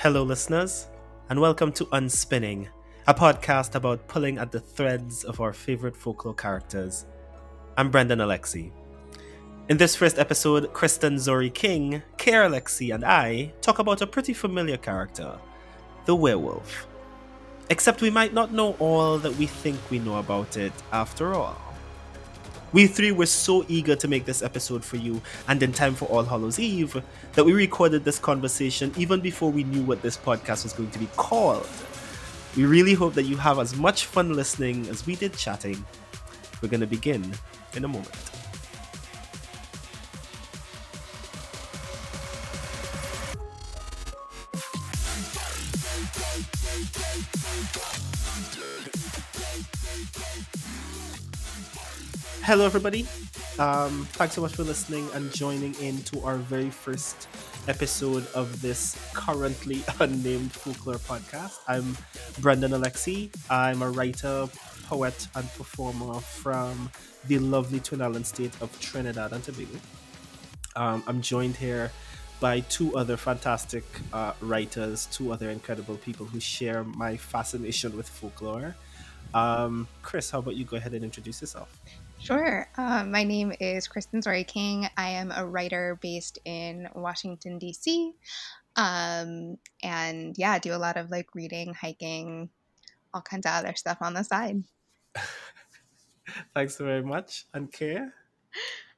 Hello, listeners, and welcome to Unspinning, a podcast about pulling at the threads of our favorite folklore characters. I'm Brendan Alexi. In this first episode, Kristen Zori King, Care Alexi, and I talk about a pretty familiar character, the werewolf. Except we might not know all that we think we know about it after all. We three were so eager to make this episode for you and in time for All Hallows Eve that we recorded this conversation even before we knew what this podcast was going to be called. We really hope that you have as much fun listening as we did chatting. We're going to begin in a moment. Hello, everybody. Um, thanks so much for listening and joining in to our very first episode of this currently unnamed folklore podcast. I'm Brendan Alexi. I'm a writer, poet, and performer from the lovely Twin Island state of Trinidad and Tobago. Um, I'm joined here by two other fantastic uh, writers, two other incredible people who share my fascination with folklore. Um, Chris, how about you go ahead and introduce yourself? Sure. Um, my name is Kristen Zori King. I am a writer based in Washington, D.C. Um, and yeah, I do a lot of like reading, hiking, all kinds of other stuff on the side. Thanks very much. And Care?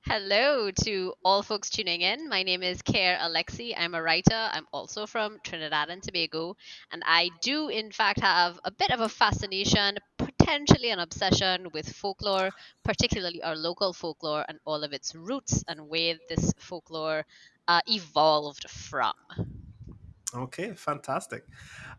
Hello to all folks tuning in. My name is Care Alexi. I'm a writer. I'm also from Trinidad and Tobago. And I do, in fact, have a bit of a fascination, potentially an obsession with folklore, particularly our local folklore and all of its roots and where this folklore uh, evolved from. Okay, fantastic.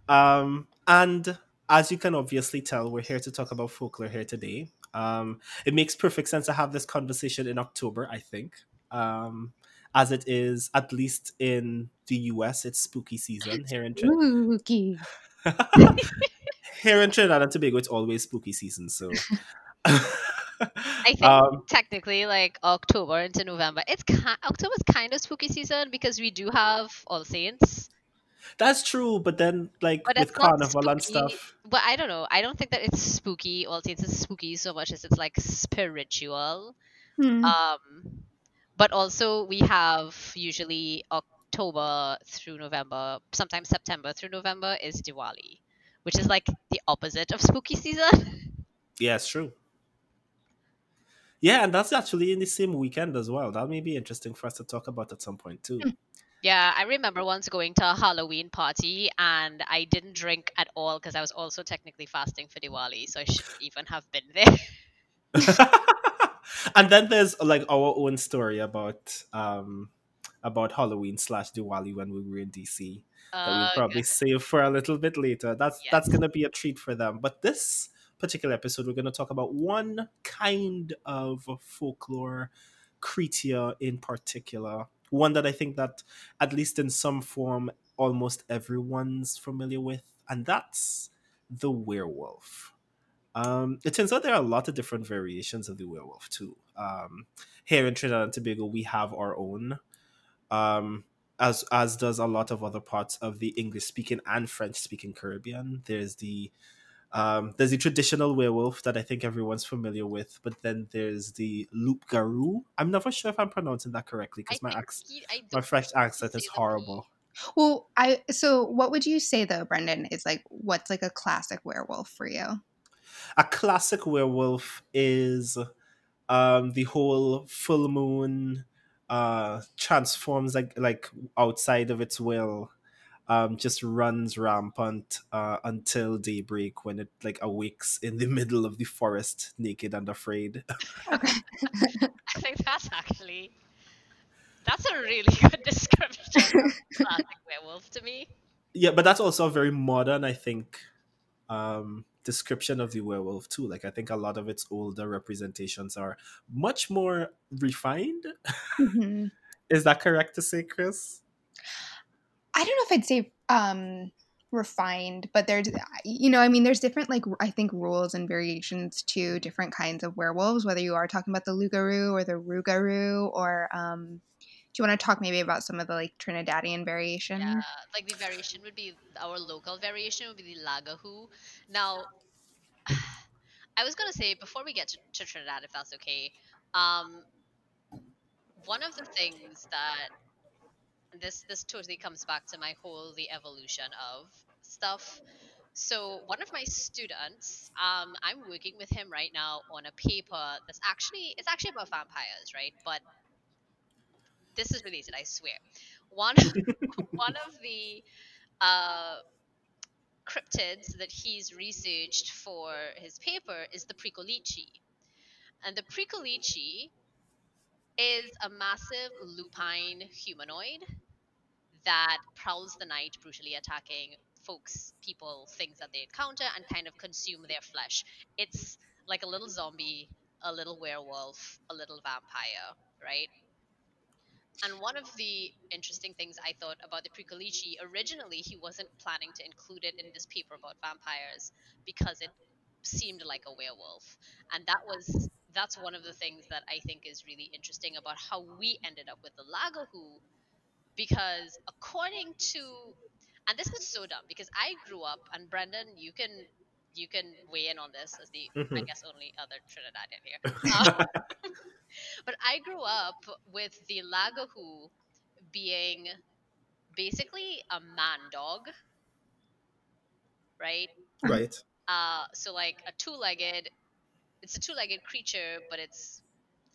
Um, and as you can obviously tell, we're here to talk about folklore here today. Um, it makes perfect sense to have this conversation in October, I think, um, as it is at least in the US. It's spooky season here in Trinidad. Spooky. here in Trinidad and Tobago, it's always spooky season. So. I think um, technically, like October into November, it's ki- October's kind of spooky season because we do have All Saints. That's true, but then like but with carnival and stuff. But I don't know. I don't think that it's spooky. All Saints is spooky so much as it's like spiritual. Hmm. Um, but also we have usually October through November, sometimes September through November is Diwali, which is like the opposite of spooky season. Yeah, it's true. Yeah, and that's actually in the same weekend as well. That may be interesting for us to talk about at some point too. Hmm. Yeah, I remember once going to a Halloween party and I didn't drink at all because I was also technically fasting for Diwali, so I should even have been there. and then there's like our own story about um about Halloween slash Diwali when we were in DC uh, that we'll oh, probably save for a little bit later. That's yes. that's gonna be a treat for them. But this particular episode, we're gonna talk about one kind of folklore creature in particular one that I think that at least in some form almost everyone's familiar with, and that's the werewolf. Um, it turns out there are a lot of different variations of the werewolf too. Um, here in Trinidad and Tobago, we have our own, um, as as does a lot of other parts of the English speaking and French speaking Caribbean. There's the um, there's the traditional werewolf that I think everyone's familiar with, but then there's the loup garou. I'm never sure if I'm pronouncing that correctly because my accent, my French accent is horrible. Well, I so what would you say though, Brendan? Is like what's like a classic werewolf for you? A classic werewolf is um, the whole full moon uh, transforms like like outside of its will um, just runs rampant uh, until daybreak when it like awakes in the middle of the forest, naked and afraid. I think that's actually that's a really good description of classic werewolf to me. Yeah, but that's also a very modern, I think, um, description of the werewolf too. Like I think a lot of its older representations are much more refined. Mm-hmm. Is that correct to say, Chris? I don't know if I'd say um, refined, but there's, you know, I mean, there's different, like, I think rules and variations to different kinds of werewolves, whether you are talking about the loup-garou or the rougarou or, um, you want to talk maybe about some of the like Trinidadian variation? Yeah, like the variation would be our local variation would be the Lagahu. Now, I was gonna say before we get to, to Trinidad, if that's okay, um, one of the things that this this totally comes back to my whole the evolution of stuff. So one of my students, um, I'm working with him right now on a paper that's actually it's actually about vampires, right? But this is related, I swear. One one of the uh, cryptids that he's researched for his paper is the Pricolici. And the Pricolici is a massive lupine humanoid that prowls the night, brutally attacking folks, people, things that they encounter, and kind of consume their flesh. It's like a little zombie, a little werewolf, a little vampire, right? And one of the interesting things I thought about the Pricolici, originally he wasn't planning to include it in this paper about vampires because it seemed like a werewolf. And that was that's one of the things that I think is really interesting about how we ended up with the Lagahu because according to and this is so dumb because I grew up and Brendan you can you can weigh in on this as the mm-hmm. I guess only other Trinidadian here. Um, but I grew up with the Lagahu being basically a man dog, right? Right. Uh, so like a two-legged, it's a two-legged creature, but it's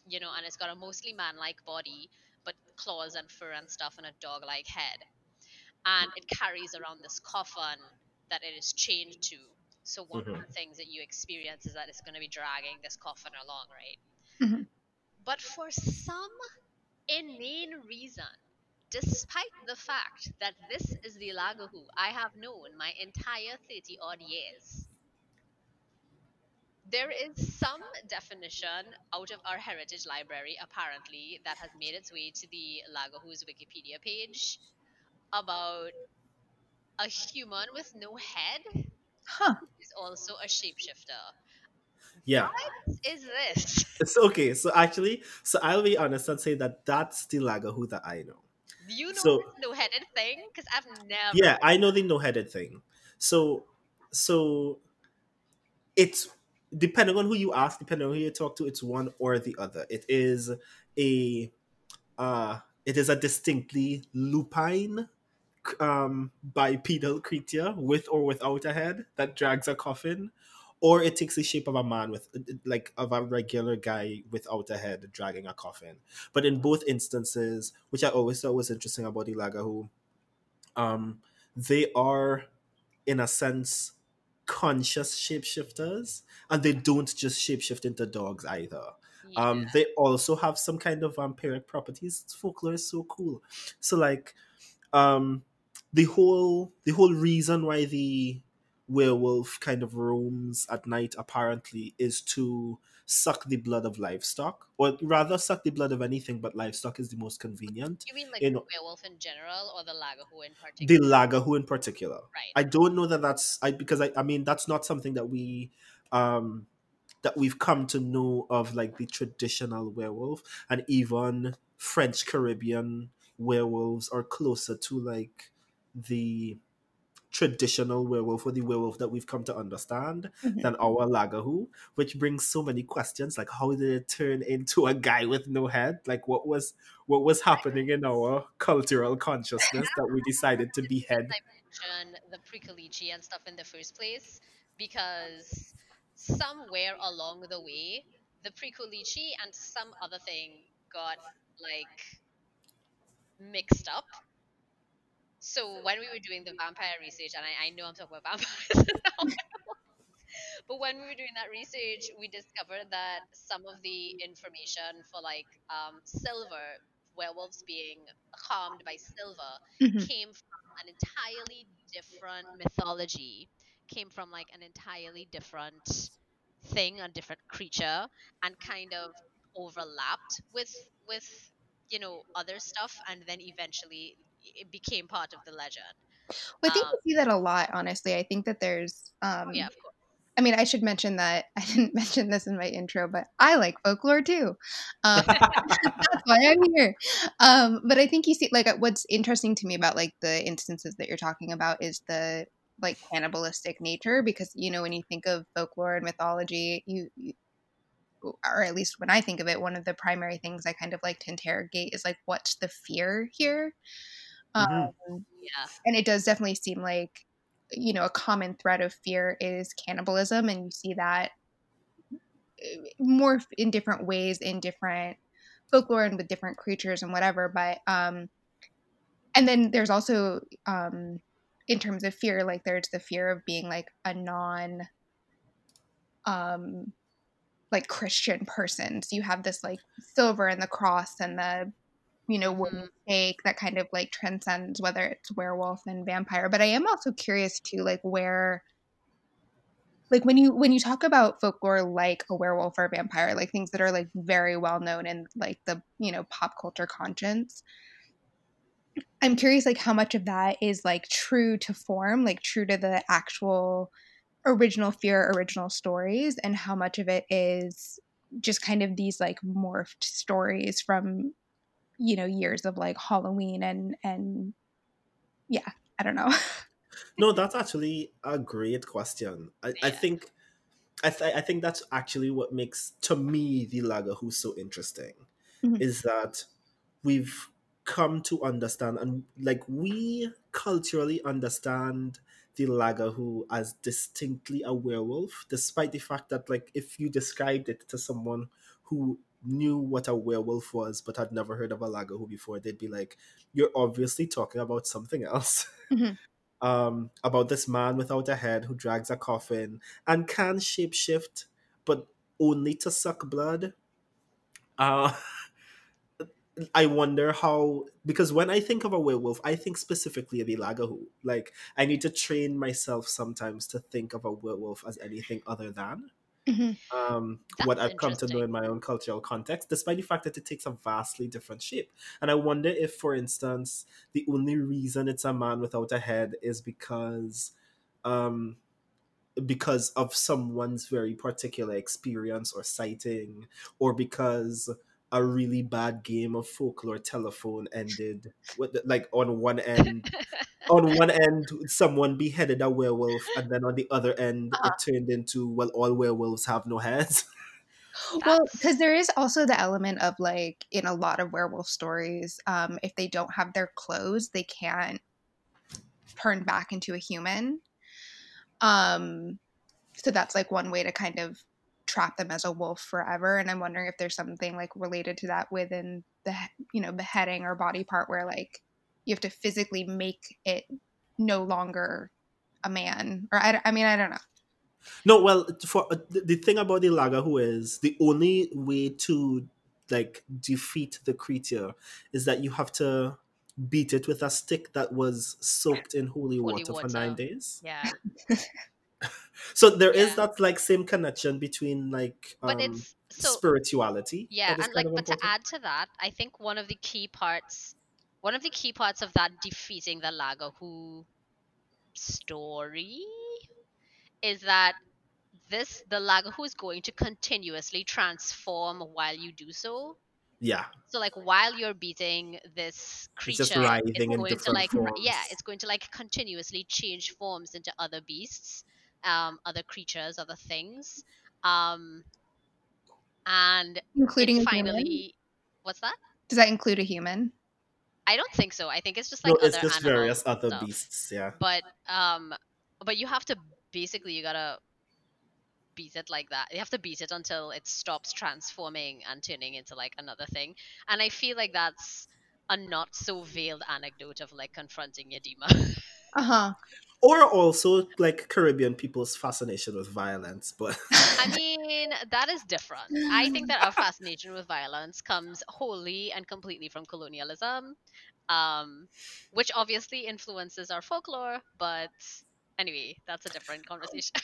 you know, and it's got a mostly man-like body, but claws and fur and stuff, and a dog-like head, and it carries around this coffin that it is chained to. So one mm-hmm. of the things that you experience is that it's going to be dragging this coffin along, right? But for some inane reason, despite the fact that this is the Lagahu I have known my entire 30 odd years, there is some definition out of our heritage library, apparently, that has made its way to the Lagahu's Wikipedia page about a human with no head huh. is also a shapeshifter. Yeah. What is this? It's okay. So actually, so I'll be honest and say that that's the Lagahu that I know. Do you know so, no-headed thing? Because I've never. Yeah, I know the no-headed thing. So, so it's depending on who you ask, depending on who you talk to, it's one or the other. It is a, uh, it is a distinctly lupine um, bipedal creature with or without a head that drags a coffin or it takes the shape of a man with like of a regular guy without a head dragging a coffin. But in both instances which i always thought was interesting about Ilagahu, um they are in a sense conscious shapeshifters and they don't just shapeshift into dogs either. Yeah. um they also have some kind of vampiric properties. Folklore is so cool. So like um the whole the whole reason why the werewolf kind of roams at night apparently is to suck the blood of livestock. Or rather suck the blood of anything but livestock is the most convenient. You mean like in, the werewolf in general or the lagahu in particular? The lagahu in particular. Right. I don't know that that's i because i, I mean that's not something that we um that we've come to know of like the traditional werewolf. And even french caribbean werewolves are closer to like the traditional werewolf or the werewolf that we've come to understand mm-hmm. than our Lagahu, which brings so many questions like how did it turn into a guy with no head? Like what was what was happening in our cultural consciousness that we decided to behead? I mentioned the Pricolici and stuff in the first place because somewhere along the way, the Pricolici and some other thing got like mixed up so when we were doing the vampire research, and I, I know I'm talking about vampires but when we were doing that research, we discovered that some of the information for like um, silver, werewolves being harmed by silver, mm-hmm. came from an entirely different mythology, came from like an entirely different thing, a different creature, and kind of overlapped with with you know other stuff, and then eventually it became part of the legend. Well, I think um, we see that a lot, honestly. I think that there's um, yeah, of course. I mean, I should mention that I didn't mention this in my intro, but I like folklore too. Um, that's why I'm here. Um, but I think you see, like, what's interesting to me about like the instances that you're talking about is the like cannibalistic nature, because you know when you think of folklore and mythology, you, you or at least when I think of it, one of the primary things I kind of like to interrogate is like, what's the fear here? Mm-hmm. Um, yeah, and it does definitely seem like you know a common thread of fear is cannibalism and you see that uh, more in different ways in different folklore and with different creatures and whatever but um and then there's also um in terms of fear like there's the fear of being like a non um like christian person so you have this like silver and the cross and the you know wooden mm-hmm. stake that kind of like transcends whether it's werewolf and vampire but i am also curious too like where like when you when you talk about folklore like a werewolf or a vampire like things that are like very well known in like the you know pop culture conscience i'm curious like how much of that is like true to form like true to the actual original fear original stories and how much of it is just kind of these like morphed stories from you know years of like halloween and and yeah i don't know no that's actually a great question i, yeah. I think I, th- I think that's actually what makes to me the Lagahu's so interesting mm-hmm. is that we've come to understand and like we culturally understand the Lagahu as distinctly a werewolf despite the fact that like if you described it to someone who knew what a werewolf was but had never heard of a Lagahu before, they'd be like, "You're obviously talking about something else." Mm-hmm. um, about this man without a head who drags a coffin and can shapeshift, but only to suck blood. Uh, I wonder how because when I think of a werewolf, I think specifically of the Lagahu. Like I need to train myself sometimes to think of a werewolf as anything other than mm-hmm. um, what I've come to know in my own cultural context, despite the fact that it takes a vastly different shape. And I wonder if, for instance, the only reason it's a man without a head is because um, because of someone's very particular experience or sighting, or because a really bad game of folklore telephone ended with like on one end on one end someone beheaded a werewolf and then on the other end uh-huh. it turned into well all werewolves have no heads well because there is also the element of like in a lot of werewolf stories um if they don't have their clothes they can't turn back into a human um so that's like one way to kind of trap them as a wolf forever and i'm wondering if there's something like related to that within the you know beheading or body part where like you have to physically make it no longer a man or i, I mean i don't know. No well for uh, the thing about the Lagahu is the only way to like defeat the creature is that you have to beat it with a stick that was soaked in holy, holy water, water, for nine days. Yeah so there yeah. is that like same connection between like um, but it's so, spirituality yeah and like but to add to that i think one of the key parts one of the key parts of that defeating the Lagahu story is that this the Lagahu is going to continuously transform while you do so. Yeah. So like while you're beating this creature, it's, it's going to like forms. yeah, it's going to like continuously change forms into other beasts, um, other creatures, other things, um, and including finally, human? what's that? Does that include a human? I don't think so. I think it's just like no, it's just various other stuff. beasts. Yeah. But um, but you have to basically you gotta beat it like that. You have to beat it until it stops transforming and turning into like another thing. And I feel like that's a not so veiled anecdote of like confronting Yadima. uh huh. Or also like Caribbean people's fascination with violence, but I mean that is different. I think that our fascination with violence comes wholly and completely from colonialism, um, which obviously influences our folklore. But anyway, that's a different conversation.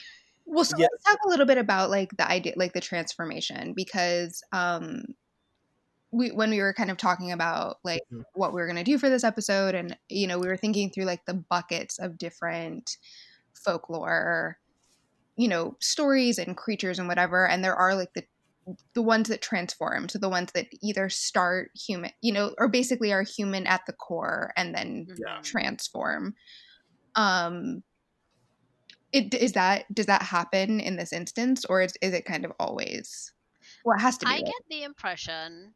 Well, so yes. let's talk a little bit about like the idea, like the transformation, because um, we when we were kind of talking about like mm-hmm. what we were going to do for this episode and you know we were thinking through like the buckets of different folklore you know stories and creatures and whatever and there are like the the ones that transform so the ones that either start human you know or basically are human at the core and then yeah. transform um it, is that does that happen in this instance or is, is it kind of always well it has to be i get the impression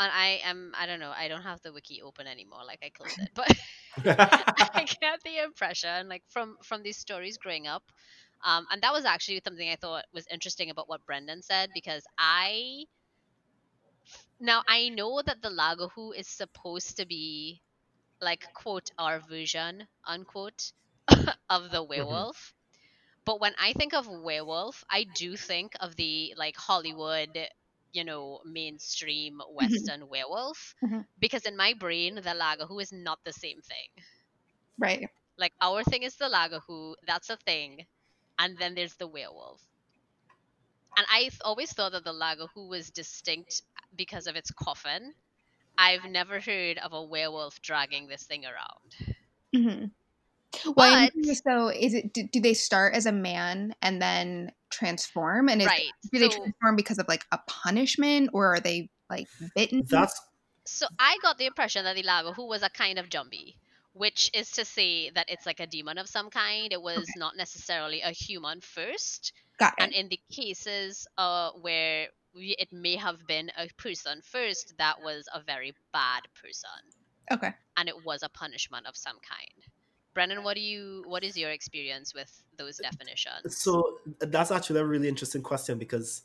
and I am I don't know I don't have the wiki open anymore like I closed it but I get the impression like from from these stories growing up um, and that was actually something I thought was interesting about what Brendan said because I now I know that the Lagahu is supposed to be like quote our version unquote of the mm-hmm. werewolf. Mm-hmm. But when I think of werewolf, I do think of the like Hollywood, you know, mainstream mm-hmm. Western mm-hmm. werewolf. Mm-hmm. Because in my brain, the Lagahu is not the same thing. Right. Like our thing is the Lagahu, that's a thing. And then there's the werewolf. And I always thought that the Lagahu was distinct because of its coffin. I've never heard of a werewolf dragging this thing around. Mm-hmm. Well, but, so is it? Do, do, they start as a man and then transform? And is, right. do they so, transform because of like a punishment, or are they like bitten? That's so. I got the impression that Ilago, who was a kind of zombie, which is to say that it's like a demon of some kind. It was okay. not necessarily a human first. Got it. And in the cases uh, where we, it may have been a person first, that was a very bad person. Okay. And it was a punishment of some kind. Brendan, what do you what is your experience with those definitions? So that's actually a really interesting question because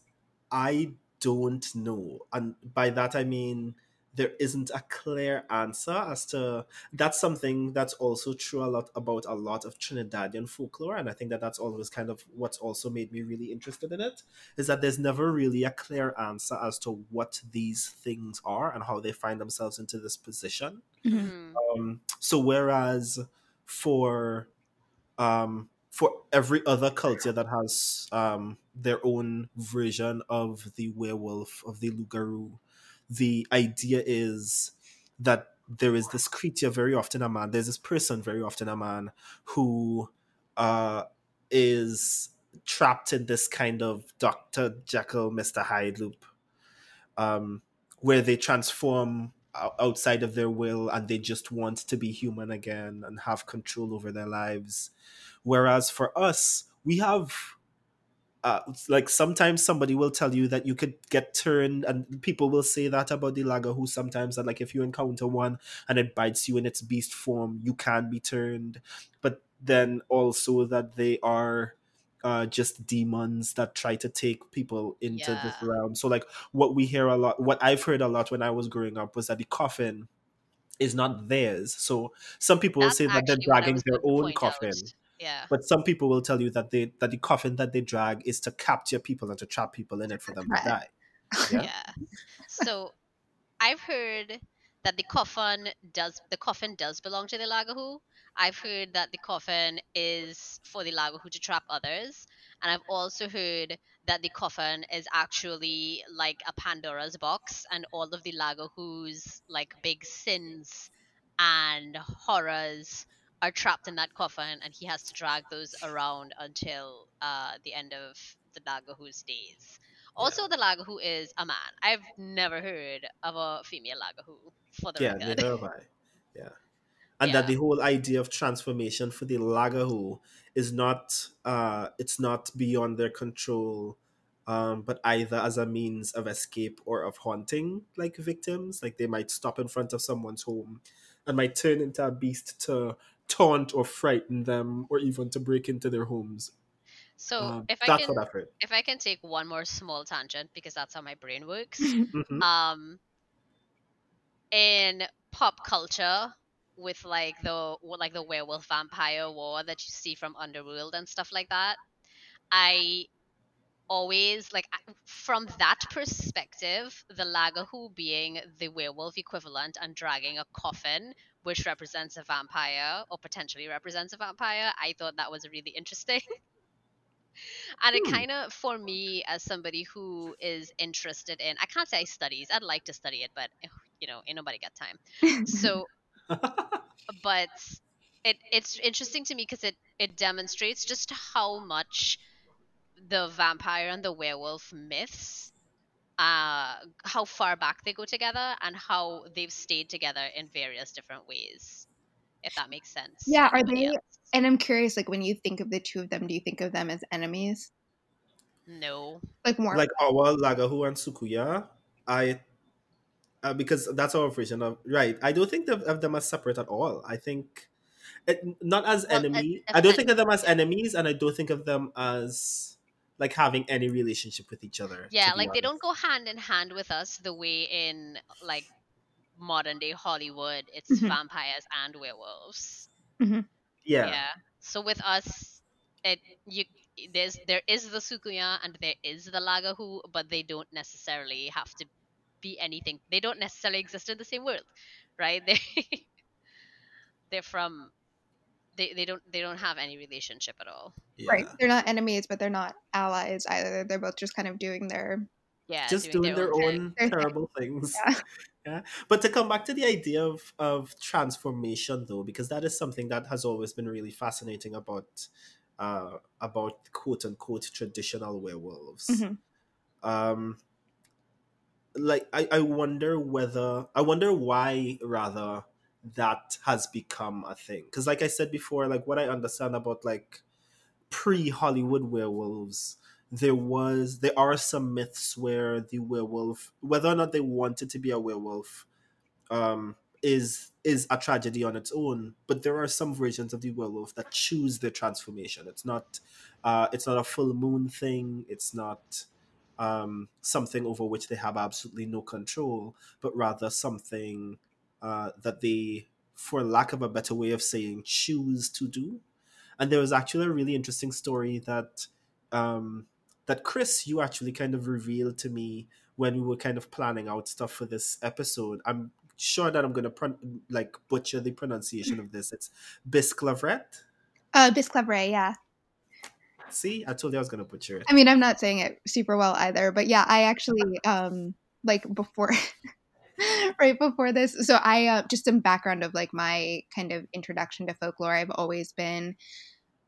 I don't know. And by that I mean there isn't a clear answer as to that's something that's also true a lot about a lot of Trinidadian folklore and I think that that's always kind of what's also made me really interested in it is that there's never really a clear answer as to what these things are and how they find themselves into this position. Mm-hmm. Um, so whereas for um, for every other culture that has um, their own version of the werewolf of the loup-garou, the idea is that there is this creature, very often a man. There's this person, very often a man, who uh, is trapped in this kind of Doctor Jekyll, Mister Hyde loop, um, where they transform outside of their will and they just want to be human again and have control over their lives. Whereas for us we have uh, like sometimes somebody will tell you that you could get turned and people will say that about the Lagahu sometimes that like if you encounter one and it bites you in its beast form you can be turned. But then also that they are uh, just demons that try to take people into yeah. this realm. So like what we hear a lot, what I've heard a lot when I was growing up was that the coffin is not theirs. So some people That's will say that they're dragging their own coffin. Out. Yeah. But some people will tell you that they that the coffin that they drag is to capture people and to trap people in it for them to die. Yeah. yeah. So I've heard that the coffin does the coffin does belong to the Lagahu, I've heard that the coffin is for the Lagahu to trap others, and I've also heard that the coffin is actually like a Pandora's box, and all of the Lagahu's like big sins and horrors are trapped in that coffin, and he has to drag those around until uh, the end of the Lagahu's days. Also, yeah. the Lagahu is a man. I've never heard of a female Lagahu. For the yeah, record. neither have I. Yeah and yeah. that the whole idea of transformation for the Lagahu is not uh, it's not beyond their control, um, but either as a means of escape or of haunting like victims. Like they might stop in front of someone's home and might turn into a beast to taunt or frighten them, or even to break into their homes. So um, if I can, if I can take one more small tangent because that's how my brain works. mm-hmm. Um, in pop culture, with like the like the werewolf vampire war that you see from Underworld and stuff like that. I always like from that perspective, the Lagahu being the werewolf equivalent and dragging a coffin which represents a vampire or potentially represents a vampire. I thought that was really interesting. and it hmm. kind of for me as somebody who is interested in i can't say i studies i'd like to study it but you know ain't nobody got time so but it it's interesting to me because it it demonstrates just how much the vampire and the werewolf myths uh how far back they go together and how they've stayed together in various different ways if that makes sense. Yeah are they else. and i'm curious like when you think of the two of them do you think of them as enemies? No. Like more like our lagahu and soucouyant i uh, because that's our version of right i don't think of, of them as separate at all i think it, not as well, enemy I don't think of them as enemies and i don't think of them as like having any relationship with each other. Yeah, like honest. they don't go hand in hand with us the way in like modern day Hollywood, it's mm-hmm. vampires and werewolves. Mm-hmm. Yeah. Yeah. So with us, it you there's there is the Soucouyant and there is the Lagahu, but they don't necessarily have to be anything. They don't necessarily exist in the same world, right? They they're from they, they don't they don't have any relationship at all. Yeah. Right. They're not enemies, but they're not allies either. They're both just kind of doing their yeah, just doing, doing their, their, own, own terrible things. Yeah. yeah. But to come back to the idea of of transformation though, because that is something that has always been really fascinating about uh about quote unquote traditional werewolves. Mm-hmm. Um like I, I wonder whether I wonder why rather that has become a thing. Because like i said before like what i understand about like pre-hollywood werewolves there was there are some myths where the werewolf whether or not they wanted to be a werewolf um is is a tragedy on its own. But there are some versions of the werewolf that choose their transformation. It's not uh it's not a full moon thing. It's not um something over which they have absolutely no control but rather something uh, that they, for lack of a better way of saying, choose to do. And there was actually a really interesting story that um, that Chris, you actually kind of revealed to me when we were kind of planning out stuff for this episode. I'm sure that I'm going to like butcher the pronunciation of this. It's Bisclavret. Uh, Bisclavret, yeah. See, I told you I was going to butcher it. I mean, I'm not saying it super well either, but yeah, I actually um like before right before this. So I uh, just some background of like my kind of introduction to folklore. I've always been,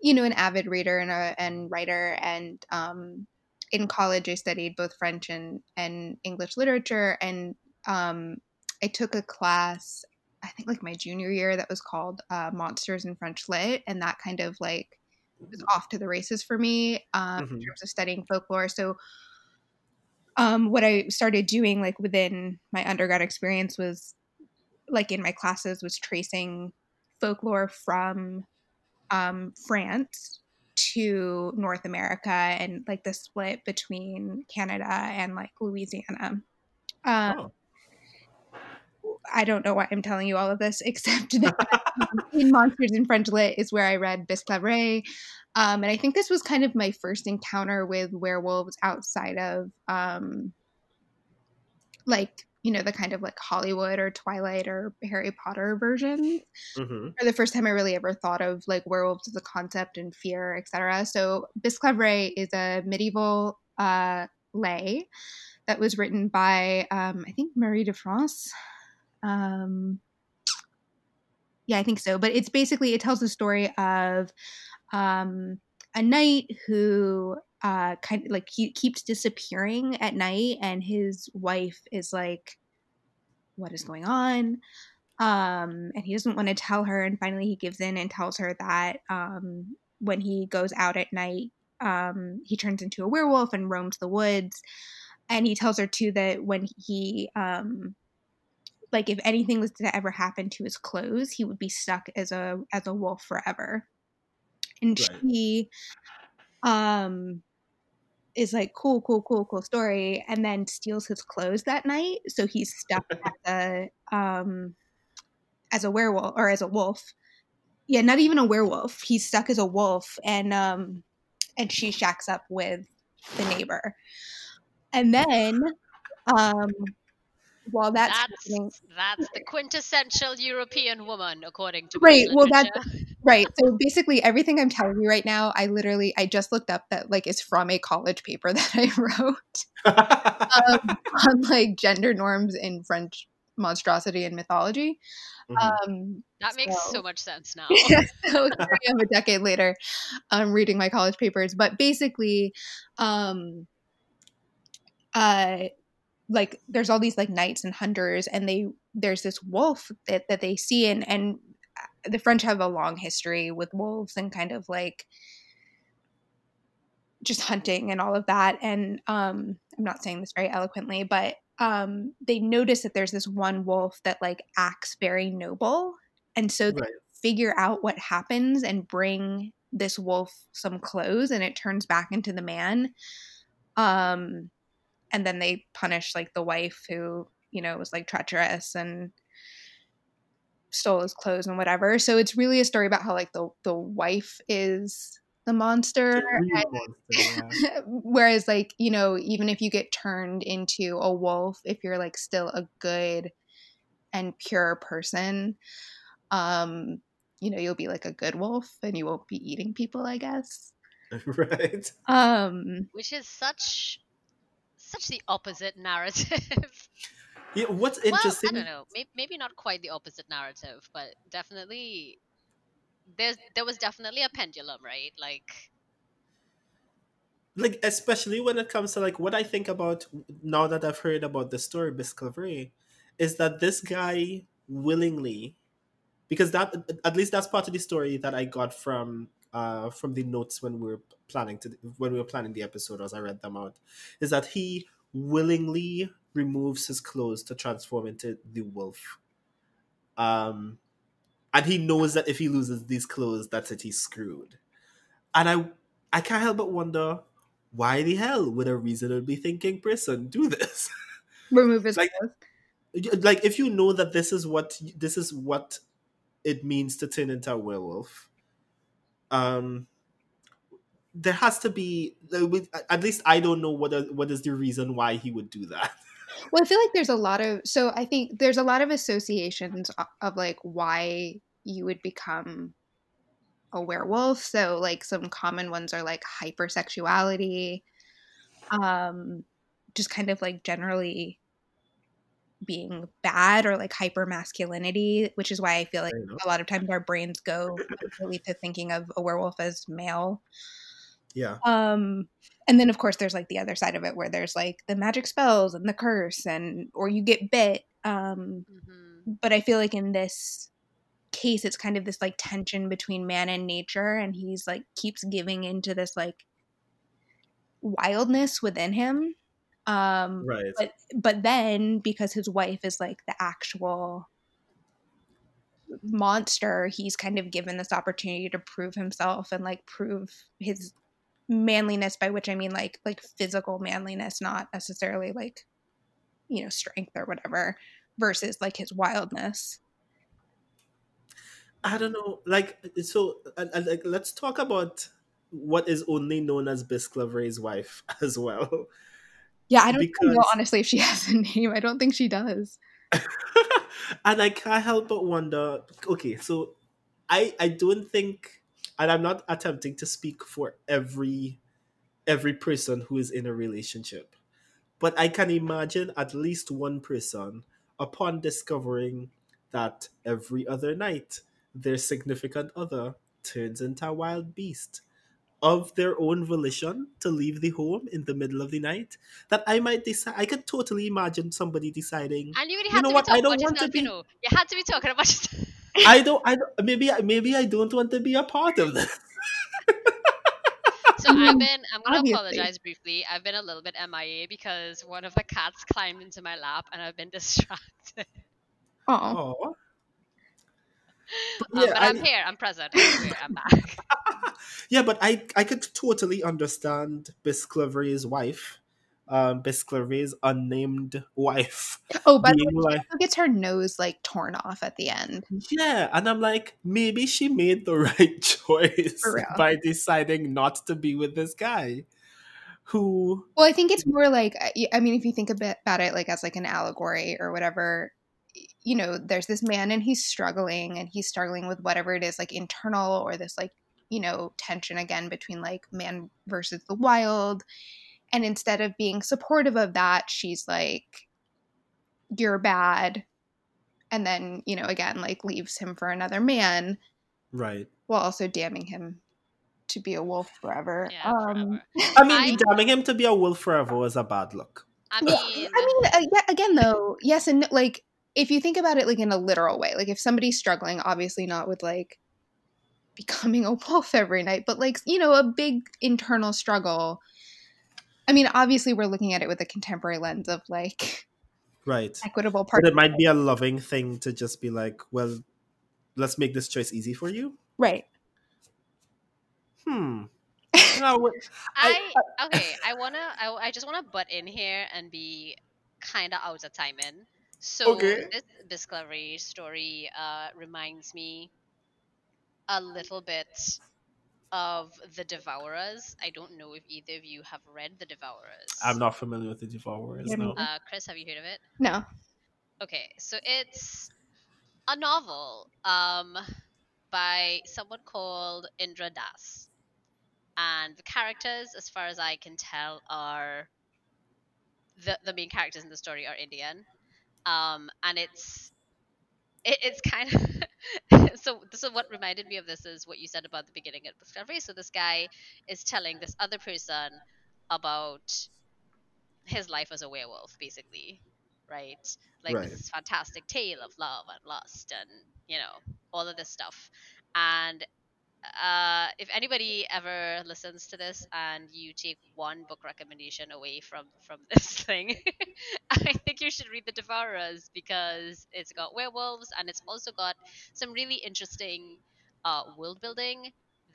you know, an avid reader and a and writer, and um, in college I studied both French and and English literature, and um, I took a class. I think like my junior year that was called uh, Monsters in French Lit, and that kind of like was off to the races for me um, mm-hmm. in terms of studying folklore. So um, what I started doing like within my undergrad experience was like in my classes was tracing folklore from um, France to North America and like the split between Canada and like Louisiana. Um, oh. I don't know why I'm telling you all of this, except that in Monsters in French Lit is where I read Bisclavret. Um, and I think this was kind of my first encounter with werewolves outside of um, like you know the kind of like Hollywood or Twilight or Harry Potter versions. Mm-hmm. For the first time, I really ever thought of like werewolves as a concept and fear, etc. So Bisclavret is a medieval uh, lay that was written by um, I think Marie de France. Um, yeah, I think so. But it's basically it tells the story of um, a knight who uh, kind of like he keeps disappearing at night, and his wife is like, "What is going on?" Um, and he doesn't want to tell her. And finally, he gives in and tells her that um, when he goes out at night, um, he turns into a werewolf and roams the woods. And he tells her too that when he um, like if anything was to ever happen to his clothes, he would be stuck as a as a wolf forever. And right. she um is like cool cool cool cool story and then steals his clothes that night so he's stuck as a um as a werewolf or as a wolf. Yeah not even a werewolf he's stuck as a wolf and um and she shacks up with the neighbor. And then um while that's that's, that's the quintessential European woman, according to right. Well, that's right. So basically, everything I'm telling you right now, I literally I just looked up that like is from a college paper that I wrote um, on like gender norms in French monstrosity and mythology. Mm-hmm. Um, that makes so, so much sense now. so I a decade later, I'm reading my college papers, but basically, um, uh, like there's all these like knights and hunters, and they there's this wolf that that they see, and and the French have a long history with wolves and kind of like just hunting and all of that. And um, I'm not saying this very eloquently, but um, they notice that there's this one wolf that like acts very noble, and so they right. figure out what happens and bring this wolf some clothes, and it turns back into the man. Um, and then they punish like the wife who you know was like treacherous and stole his clothes and whatever. So it's really a story about how like the the wife is the monster. monster yeah. Whereas, like, you know, even if you get turned into a wolf, if you're like still a good and pure person, um, you know, you'll be like a good wolf and you won't be eating people, I guess. right. Um, which is such such the opposite narrative. yeah, what's interesting? Well, I don't know. Maybe, maybe not quite the opposite narrative, but definitely there's there was definitely a pendulum, right? Like like especially when it comes to like what I think about now that I've heard about the story Bisclavret is that this guy willingly because that at least that's part of the story that I got from uh from the notes when we were planning to when we were planning the episode as I read them out is that he willingly removes his clothes to transform into the wolf um and he knows that if he loses these clothes, that's it. He's screwed. And I, I can't help but wonder why the hell would a reasonably thinking person do this? Remove his like, clothes. Like if you know that this is what this is what it means to turn into a werewolf, um, there has to be at least I don't know what what is the reason why he would do that. Well, I feel like there's a lot of so I think there's a lot of associations of like why you would become a werewolf. So like some common ones are like hypersexuality, um, just kind of like generally being bad or like hyper masculinity, which is why I feel like a lot of times our brains go really to thinking of a werewolf as male. Yeah. Um and then of course there's like the other side of it where there's like the magic spells and the curse and or you get bit. Um mm-hmm. but I feel like in this case it's kind of this like tension between man and nature and he's like keeps giving into this like wildness within him um right but but then because his wife is like the actual monster he's kind of given this opportunity to prove himself and like prove his manliness by which i mean like like physical manliness not necessarily like you know strength or whatever versus like his wildness I don't know. Like, uh, so, uh, uh, like, let's talk about what is only known as Bisclavret's wife as well. Yeah, I don't because... know honestly if she has a name. I don't think she does. and I can't help but wonder. Okay, so I I don't think, and I'm not attempting to speak for every every person who is in a relationship, but I can imagine at least one person upon discovering that every other night their significant other turns into a wild beast of their own volition to leave the home in the middle of the night that I might decide I could totally imagine somebody deciding and you, really you know what? I don't want to be you, know, you had to be talking about I don't I don't maybe maybe I don't want to be a part of this. So I've been I'm gonna Obviously. apologize briefly. I've been a little bit MIA because one of the cats climbed into my lap and I've been distracted. Oh but, um, yeah, but I'm I, here. I'm present. I'm, here, I'm back. yeah, but I I could totally understand Bisclavret's wife, um, Bisclavret's unnamed wife. Oh, but the way, like, she gets her nose like torn off at the end. Yeah, and I'm like, maybe she made the right choice by deciding not to be with this guy. Who? Well, I think it's more like I mean, if you think a bit about it, like as like an allegory or whatever, you know, there's this man and he's struggling and he's struggling with whatever it is, like internal or this like, you know, tension again between like man versus the wild. And instead of being supportive of that, she's like, you're bad. and then you know again like leaves him for another man right while also damning him to be a wolf forever. Yeah, um, forever. i mean I- damning him to be a wolf forever was a bad look I Yeah, mean, I mean, uh, yeah, again, though, yes, and no- like if you think about it, like in a literal way, like if somebody's struggling, obviously not with like becoming a wolf every night, but like you know, a big internal struggle. I mean, obviously, we're looking at it with a contemporary lens of like right equitable but part. it might be a loving thing to just be like well let's make this choice easy for you Right. hmm no, I okay. I wanna. I, I just wanna butt in here and be kind of out of timing. So Okay. this discovery story uh, reminds me a little bit of the Devourers. I don't know if either of you have read the Devourers. i'm not familiar with the devourers Yeah, me no neither. Uh, Chris, have you heard of it? No. Okay, so it's a novel um, by someone called Indra Das. And the characters, as far as I can tell, are the, the main characters in the story are Indian. Um, and it's it, it's kind of so so what reminded me of this is what you said about the beginning of discovery. So this guy is telling this other person about his life as a werewolf basically right? Like Right. this fantastic tale of love and lust and you know all of this stuff. And uh, if anybody ever listens to this and you take one book recommendation away from from this thing, I think you should read The Devourers because it's got werewolves and it's also got some really interesting uh, world building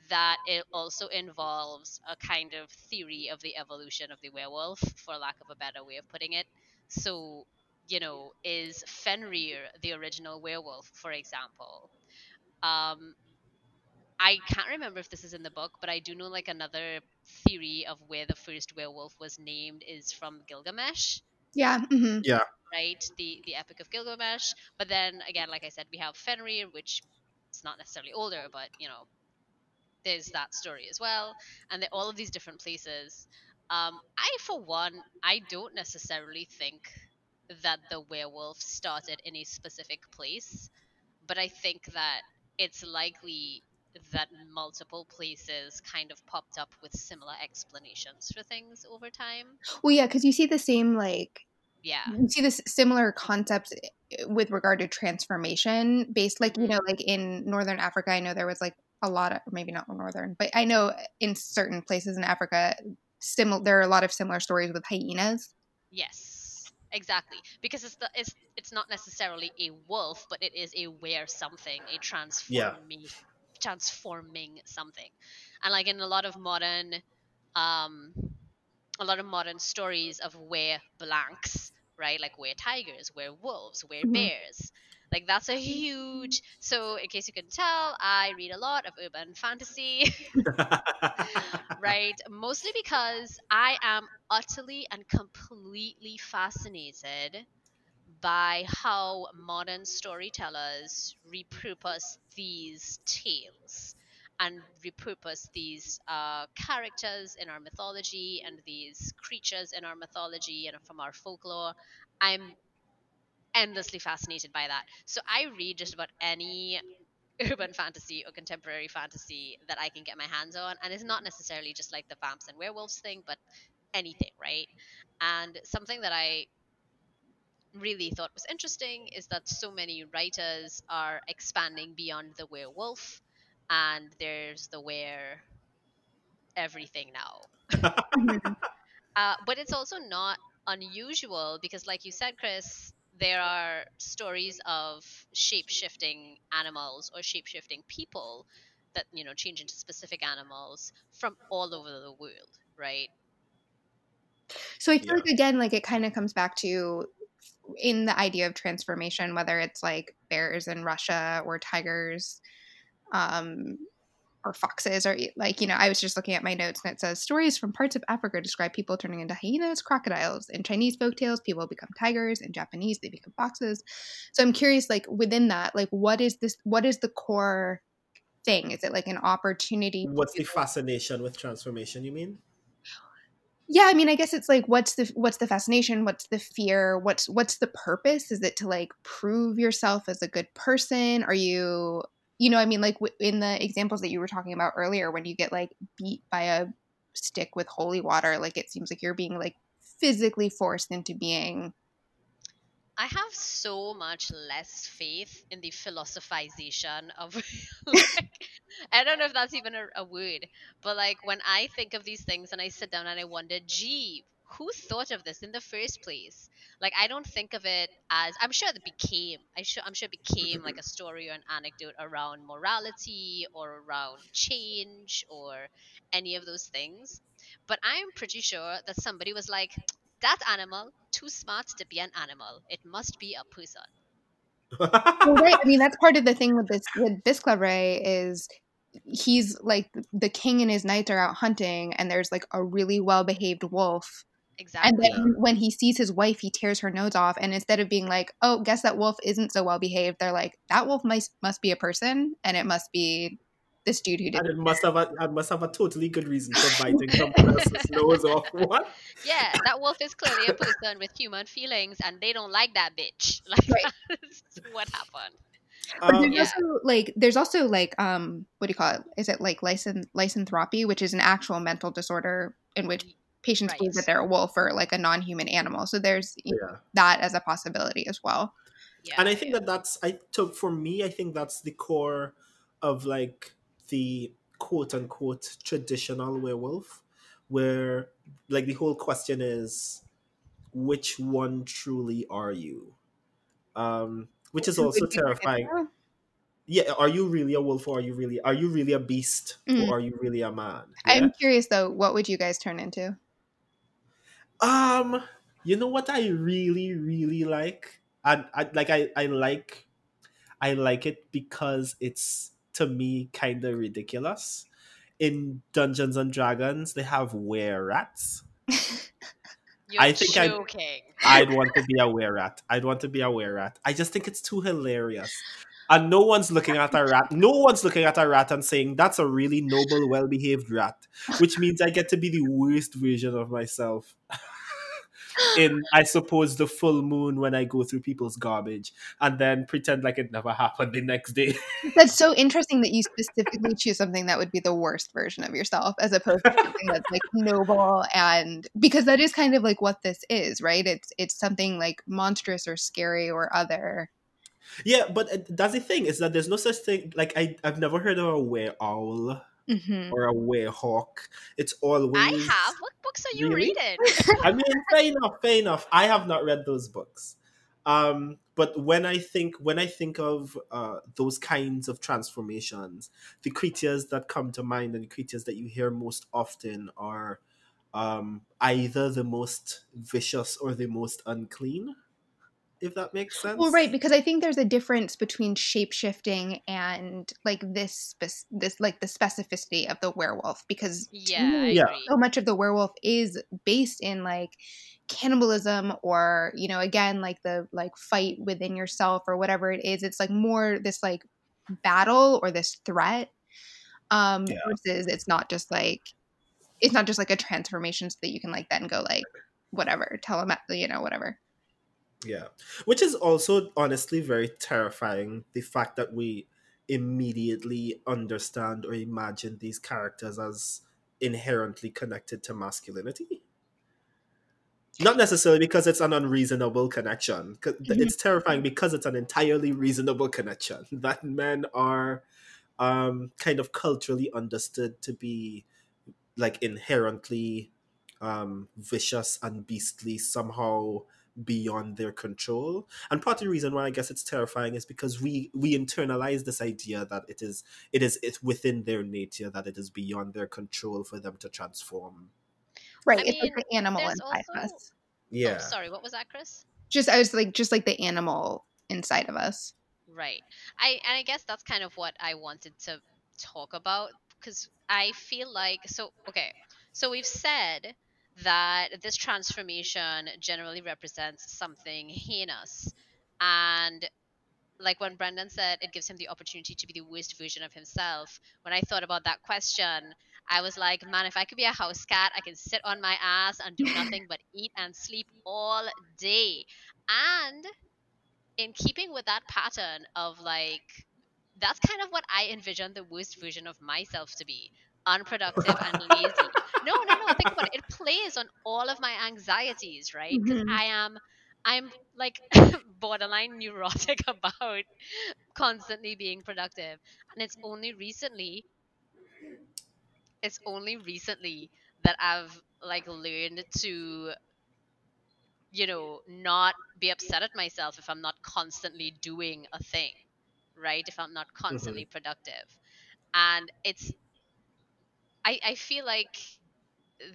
that it also involves a kind of theory of the evolution of the werewolf, for lack of a better way of putting it. So, you know, is Fenrir the original werewolf, for example? Um, I can't remember if this is in the book, but I do know like another theory of where the first werewolf was named is from Gilgamesh, Yeah. hmm right? The the Epic of Gilgamesh. But then again, like I said, we have Fenrir, which is not necessarily older, but you know, there's that story as well, and there all of these different places. Um, I, for one, I don't necessarily think that the werewolf started in a specific place, but I think that it's likely that multiple places kind of popped up with similar explanations for things over time. Well, yeah, because you see the same like Yeah. you see this similar concepts eh, with regard to transformation based like you know like in northern africa i know there was like a lot of maybe not northern but i know in certain places in africa similar there are a lot of similar stories with hyenas Yes, exactly. Because it's the it's it's not necessarily a wolf, but it is a where something, a transforming transforming something. And like in a lot of modern um a lot of modern stories of where blanks, right? Like where tigers, where wolves, were Mhm. bears. Like that's a huge so in case you can tell, I read a lot of urban fantasy. right? Mostly because I am utterly and completely fascinated by how modern storytellers repurpose these tales and repurpose these uh, characters in our mythology and these creatures in our mythology and from our folklore. I'm endlessly fascinated by that. So I read just about any urban fantasy or contemporary fantasy that I can get my hands on. And it's not necessarily just like the vamps and werewolves thing, but anything, right? And something that I really thought was interesting is that so many writers are expanding beyond the werewolf and there's the where everything now. Uh, but it's also not unusual because, like you said, Chris, there are stories of shape shifting animals or shape shifting people that, you know, change into specific animals from all over the world, right? so i feel Yeah. like again like it kind of comes back to in the idea of transformation whether it's like bears in russia or tigers um or foxes or like you know i was just looking at my notes and it says stories from parts of africa describe people turning into hyenas crocodiles in chinese folktales people become tigers in japanese they become foxes so i'm curious like within that like what is this what is the core thing is it like an opportunity What's the fascination with transformation? You mean? Yeah i mean i guess it's like what's the what's the fascination? What's the fear? What's what's the purpose? Is it to like prove yourself as a good person? Are you you know i mean like in the examples that you were talking about earlier when you get like beat by a stick with holy water like it seems like you're being like physically forced into being I have so much less faith in the philosophization of like I don't know if that's even a, a, word, but like when I think of these things and I sit down and I wonder, gee, who thought of this in the first place? Like I don't think of it as I'm sure it became I sure I'm sure it became like a story or an anecdote around morality or around change or any of those things. But I'm pretty sure that somebody was like, that animal too smart to be an animal. It must be a person. well, right. I mean, that's part of the thing with this with Bisclavret is he's like the king and his knights are out hunting, and there's like a really well behaved wolf. Exactly. And then when he sees his wife, he tears her nose off. And instead of being like, "Oh, guess that wolf isn't so well behaved," they're like, "That wolf must must be a person, and it must be this dude who did. And it must have a, it must have a totally good reason for biting someone else's nose off. What? Yeah, that wolf is clearly a person with human feelings, and they don't like that bitch. Like right. that's what happened. But there's yeah. also like there's also like um what do you call it? Is it like lysan- lycanthropy, which is an actual mental disorder in which patients right. believe that they're a wolf or like a non-human animal. So there's yeah. that as a possibility as well. Yeah, and I think that that's I took for me. I think that's the core of like the quote unquote traditional werewolf, where like the whole question is which one truly are you? Um, which is also terrifying. Yeah, are you really a wolf or are you really are you really a beast mm. or are you really a man? Yeah? I'm curious though, what would you guys turn into? Um, you know what I really, really like? And I, I like I, I like I like it because it's to me kind of ridiculous. In Dungeons and Dragons, they have were rats. I think I'd, I'd, want to be a were rat. I'd want to be a were rat. I just think it's too hilarious. And no one's looking at a rat. No one's looking at a rat and saying, that's a really noble, well behaved rat, which means I get to be the worst version of myself. in I suppose the full moon when I go through people's garbage and then pretend like it never happened the next day. That's so interesting that you specifically choose something that would be the worst version of yourself as opposed to something that's like noble and because that is kind of like what this is, right? It's it's something like monstrous or scary or other. Yeah, but uh, that's the thing is that there's no such thing like I I've never heard of a were owl mm-hmm. or a werehawk. It's always. I have. What books are you really? reading? I mean, fair enough, fair enough. I have not read those books. Um, but when I think when I think of uh, those kinds of transformations, the creatures that come to mind and the creatures that you hear most often are um, either the most vicious or the most unclean if that makes sense. Well, right, because I think there's a difference between shape shifting and like this this like the specificity of the werewolf because yeah, yeah. so much of the werewolf is based in like cannibalism or you know again like the like fight within yourself or whatever it is it's like more this like battle or this threat um yeah. versus it's not just like it's not just like a transformation so that you can like then go like whatever tell them you know whatever yeah. Which is also honestly very terrifying. The fact that we immediately understand or imagine these characters as inherently connected to masculinity. Not necessarily because it's an unreasonable connection. Mm-hmm. It's terrifying because it's an entirely reasonable connection. That men are um, kind of culturally understood to be like inherently um, vicious and beastly, somehow beyond their control. And part of the reason why I guess it's terrifying is because we we internalize this idea that it is it is it's within their nature that it is beyond their control for them to transform. Right. I it's mean, like the animal inside also... us. Yeah. Oh, sorry, what was that, Chris? Just I was like just like the animal inside of us. Right. I and I guess that's kind of what I wanted to talk about because I feel like so okay. So we've said that this transformation generally represents something heinous. And like when Brendan said it gives him the opportunity to be the worst version of himself, when I thought about that question, I was like, man, if I could be a house cat, I can sit on my ass and do nothing but eat and sleep all day. And in keeping with that pattern of like, that's kind of what I envision the worst version of myself to be unproductive and lazy. No, no, no. Think about it. It plays on all of my anxieties, right? Because Mhm. I am, I'm like borderline neurotic about constantly being productive, and it's only recently, it's only recently that I've like learned to, you know, not be upset at myself if I'm not constantly doing a thing, right? If I'm not constantly productive, and it's, I, I feel like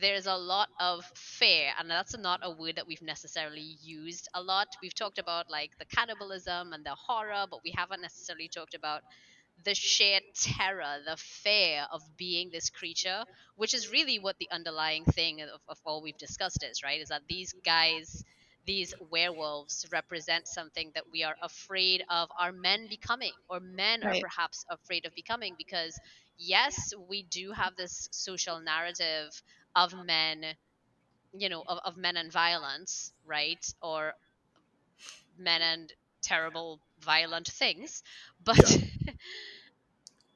there's a lot of fear and that's not a word that we've necessarily used a lot we've talked about like the cannibalism and the horror but we haven't necessarily talked about the sheer terror the fear of being this creature which is really what the underlying thing of, of all we've discussed is right is that these guys these werewolves represent something that we are afraid of our men becoming or men Right. are perhaps afraid of becoming because yes we do have this social narrative of men you know of, of men and violence right? Or men and terrible violent things but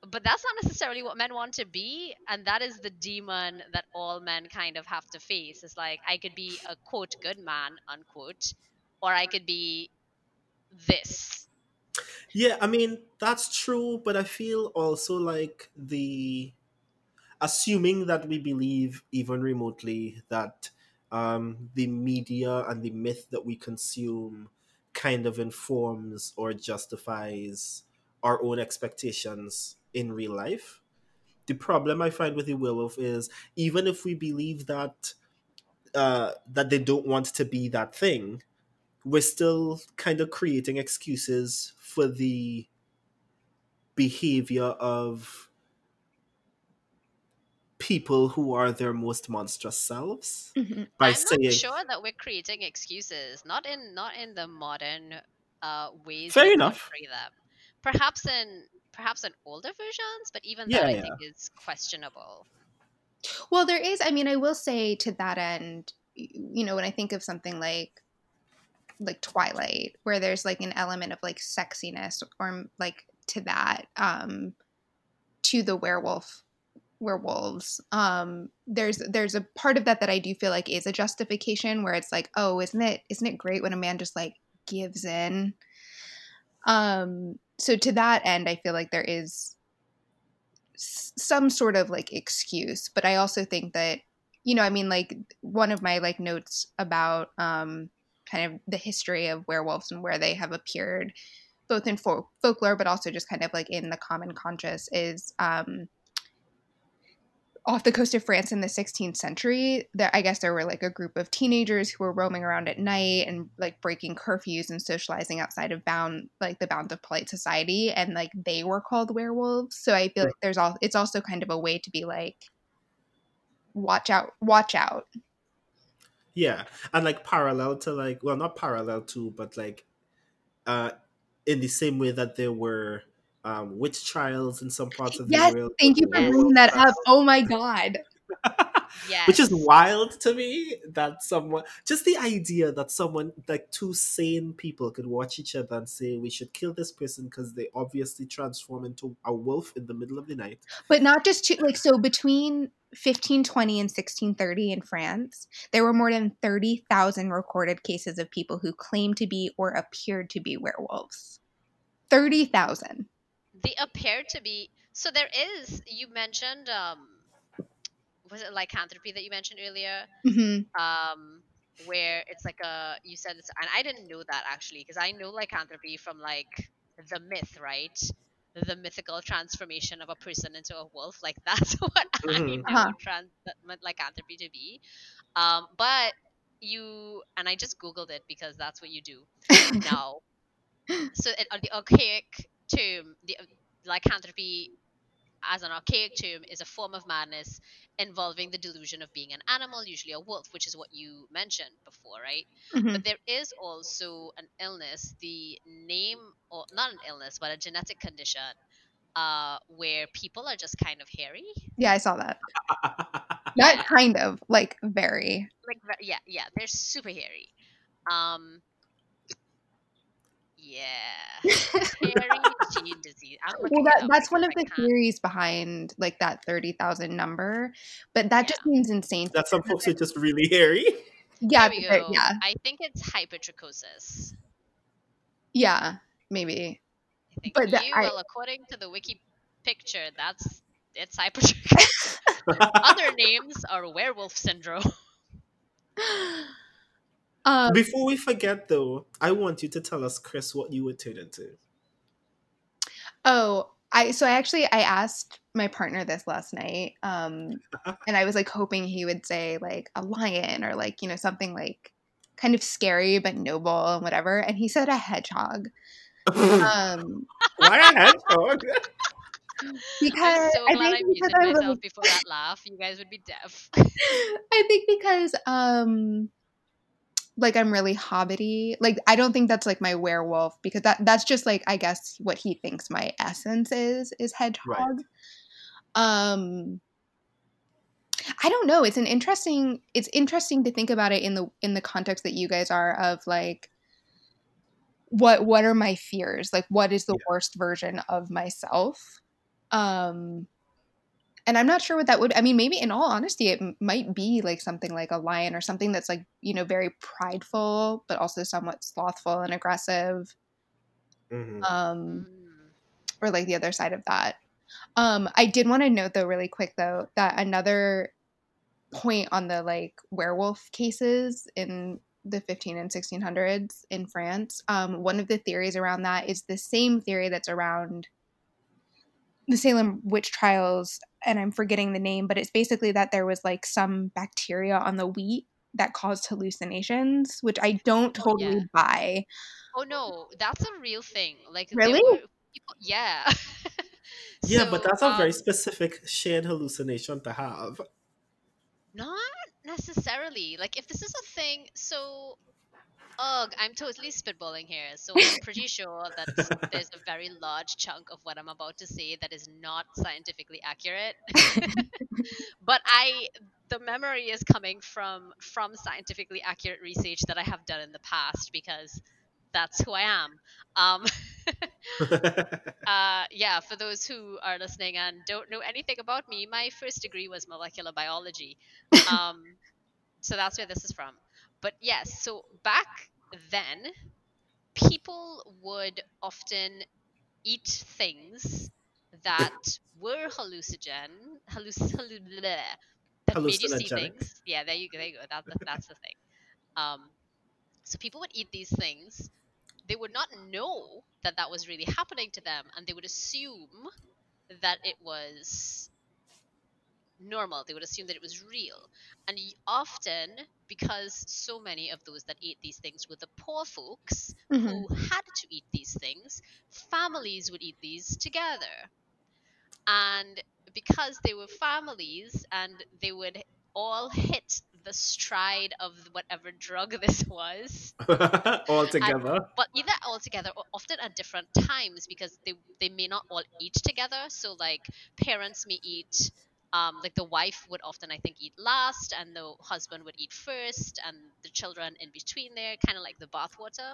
but that's not necessarily what men want to be and that is the demon that all men kind of have to face. It's like i could be a quote good man unquote or i could be this Yeah, I mean, that's true, but I feel also like the assuming that we believe even remotely that um, the media and the myth that we consume kind of informs or justifies our own expectations in real life. The problem I find with the werewolf is even if we believe that uh, that they don't want to be that thing, we're still kind of creating excuses for the behavior of people who are their most monstrous selves Mhm. by i'm saying not sure that we're creating excuses not in not in the modern uh ways Fair enough. portray them perhaps in perhaps in older versions but even Yeah, that i yeah. think is questionable Well, there is. I mean, I will say to that end, you know, when I think of something like like Twilight, where there's like an element of like sexiness or like to that, um, to the werewolf werewolves um there's there's a part of that that i do feel like is a justification where it's like oh isn't it isn't it great when a man just like gives in? Um so to that end i feel like there is some sort of like excuse but i also think that you know i mean like one of my like notes about um kind of the history of werewolves and where they have appeared both in folk- folklore but also just kind of like in the common conscious is um off the coast of France in the 16th century, That I guess there were like a group of teenagers who were roaming around at night and like breaking curfews and socializing outside of bound like the bounds of polite society and like they were called werewolves. So I feel like there's all it's also kind of a way to be like watch out watch out. Yeah and like parallel to like well not parallel to but like uh in the same way that there were um witch trials in some parts of Yes, the world thank you for Yes. bringing that up. Oh my god. yes which is wild to me that someone just the idea that someone like two sane people could watch each other and say we should kill this person because they obviously transform into a wolf in the middle of the night But not just to, like so between 1520 and 1630 in France, there were more than 30,000 recorded cases of people who claimed to be or appeared to be werewolves. 30,000. they appeared to be so there is you mentioned um was it lycanthropy that you mentioned earlier hmm um where it's like a you said it's and i didn't know that actually because i know lycanthropy from like the myth right the mythical transformation of a person into a wolf like that's what i Mhm. know Uh-huh. trans lycanthropy to be um but you and i just googled it because that's what you do now so it, uh, the archaic term the uh, lycanthropy as an archaic term is a form of madness involving the delusion of being an animal usually a wolf which is what you mentioned before right Mhm. but there is also an illness the name or not an illness but a genetic condition uh, where people are just kind of hairy. Yeah, I saw that. Not kind of, like very. Like yeah, yeah, they're super hairy. Um, yeah, hairy gene disease. Well, that, that's one of the theories behind like that thirty thousand number, but that yeah. just means insane. That some folks are just really hairy. Yeah, yeah. I think it's hypertrichosis. Yeah, maybe. I think but you, I, well, according to the wiki picture, that's it's hypertrichosis. Other names are werewolf syndrome. Um, Before we forget, though, I want you to tell us, Chris, what you would turn into. Oh, I so I actually I asked my partner this last night, um, and I was like hoping he would say like a lion or like you know something like kind of scary but noble and whatever, and he said a hedgehog. um, Why a hedgehog? because I'm so glad I muted myself before that laugh. You guys would be deaf. I think because um like I'm really hobbity. Like I don't think that's like my werewolf because that that's just like I guess what he thinks my essence is is hedgehog. Right. Um I don't know. It's an interesting it's interesting to think about it in the in the context that you guys are of like what what are my fears? Like what is the yeah. worst version of myself? Um and i'm not sure what that would i mean maybe in all honesty it m- might be like something like a lion or something that's like you know very prideful but also somewhat slothful and aggressive. Mm-hmm. um or like the other side of that. Um i did want to note though really quick though that another point on the like werewolf cases in the 15 and 1600s in france um one of the theories around that is the same theory that's around the Salem witch trials, and I'm forgetting the name, but it's basically that there was like some bacteria on the wheat that caused hallucinations, which I don't totally oh, yeah. buy. Oh no, that's a real thing. Like really, people, yeah. yeah, so, but that's a um, very specific shared hallucination to have. Not necessarily. Like if this is a thing, so Ugh, I'm totally spitballing here, so I'm pretty sure that there's a very large chunk of what I'm about to say that is not scientifically accurate. but I, the memory is coming from from scientifically accurate research that I have done in the past because that's who I am. Um, uh, yeah, for those who are listening and don't know anything about me, my first degree was molecular biology. Um, so that's where this is from. But yes, so back then, people would often eat things that were hallucinogen, halluc- halluc- that made you see things. Yeah, there you go. There you go. That, that, that's the thing. Um, so people would eat these things. They would not know that that was really happening to them, and they would assume that it was normal. They would assume that it was real. And often, because so many of those that ate these things were the poor folks mm-hmm. who had to eat these things, families would eat these together. And because they were families and they would all hit the stride of whatever drug this was all together and, but either all together or often at different times because they they may not all eat together so like parents may eat um, like the wife would often i think eat last and the husband would eat first and the children in between there kind of like the bathwater.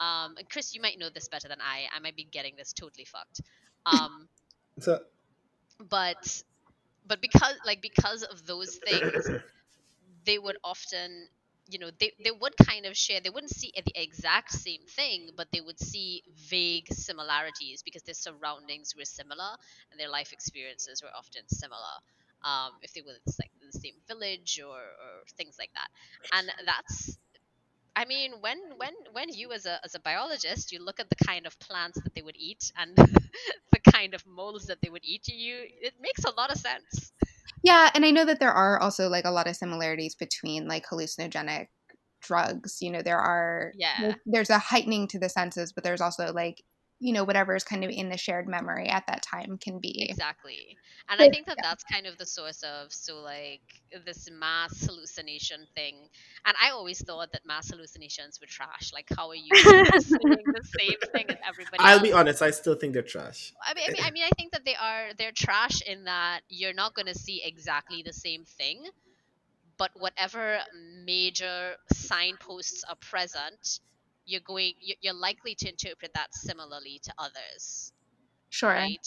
Um, and chris you might know this better than i i might be getting this totally fucked. Um, so, but but because like because of those things they would often you know they, they would kind of share they wouldn't see the exact same thing but they would see vague similarities because their surroundings were similar and their life experiences were often similar um, if they were like the same village or, or things like that and that's I mean, when when when you as a as a biologist, you look at the kind of plants that they would eat and the kind of molds that they would eat, you it makes a lot of sense. Yeah, and I know that there are also like a lot of similarities between like hallucinogenic drugs. You know, there are yeah. There's a heightening to the senses, but there's also like you know whatever is kind of in the shared memory at that time can be exactly and i think that yeah. that's kind of the source of so like this mass hallucination thing and i always thought that mass hallucinations were trash like how are you saying the same thing as everybody i'll else? be honest i still think they're trash I mean, I mean i mean i think that they are they're trash in that you're not going to see exactly the same thing but whatever major signposts are present you're going you're likely to interpret that similarly to others sure. right?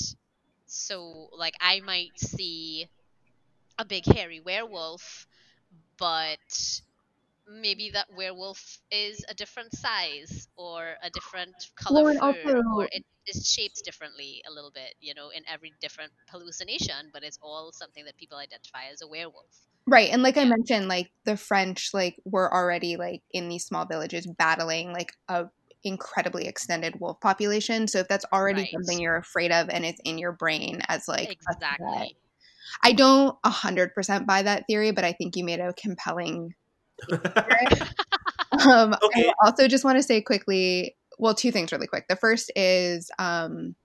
So like i might see a big hairy werewolf but maybe that werewolf is a different size or a different color well, also, or it is shaped differently a little bit you know in every different hallucination but it's all something that people identify as a werewolf Right. And like yeah. I mentioned, like the French like were already like in these small villages battling like a incredibly extended wolf population. So if that's already right. something you're afraid of and it's in your brain as like exactly. I don't a hundred percent buy that theory, but I think you made a compelling um, okay. I also just want to say quickly, well, two things really quick. The first is um,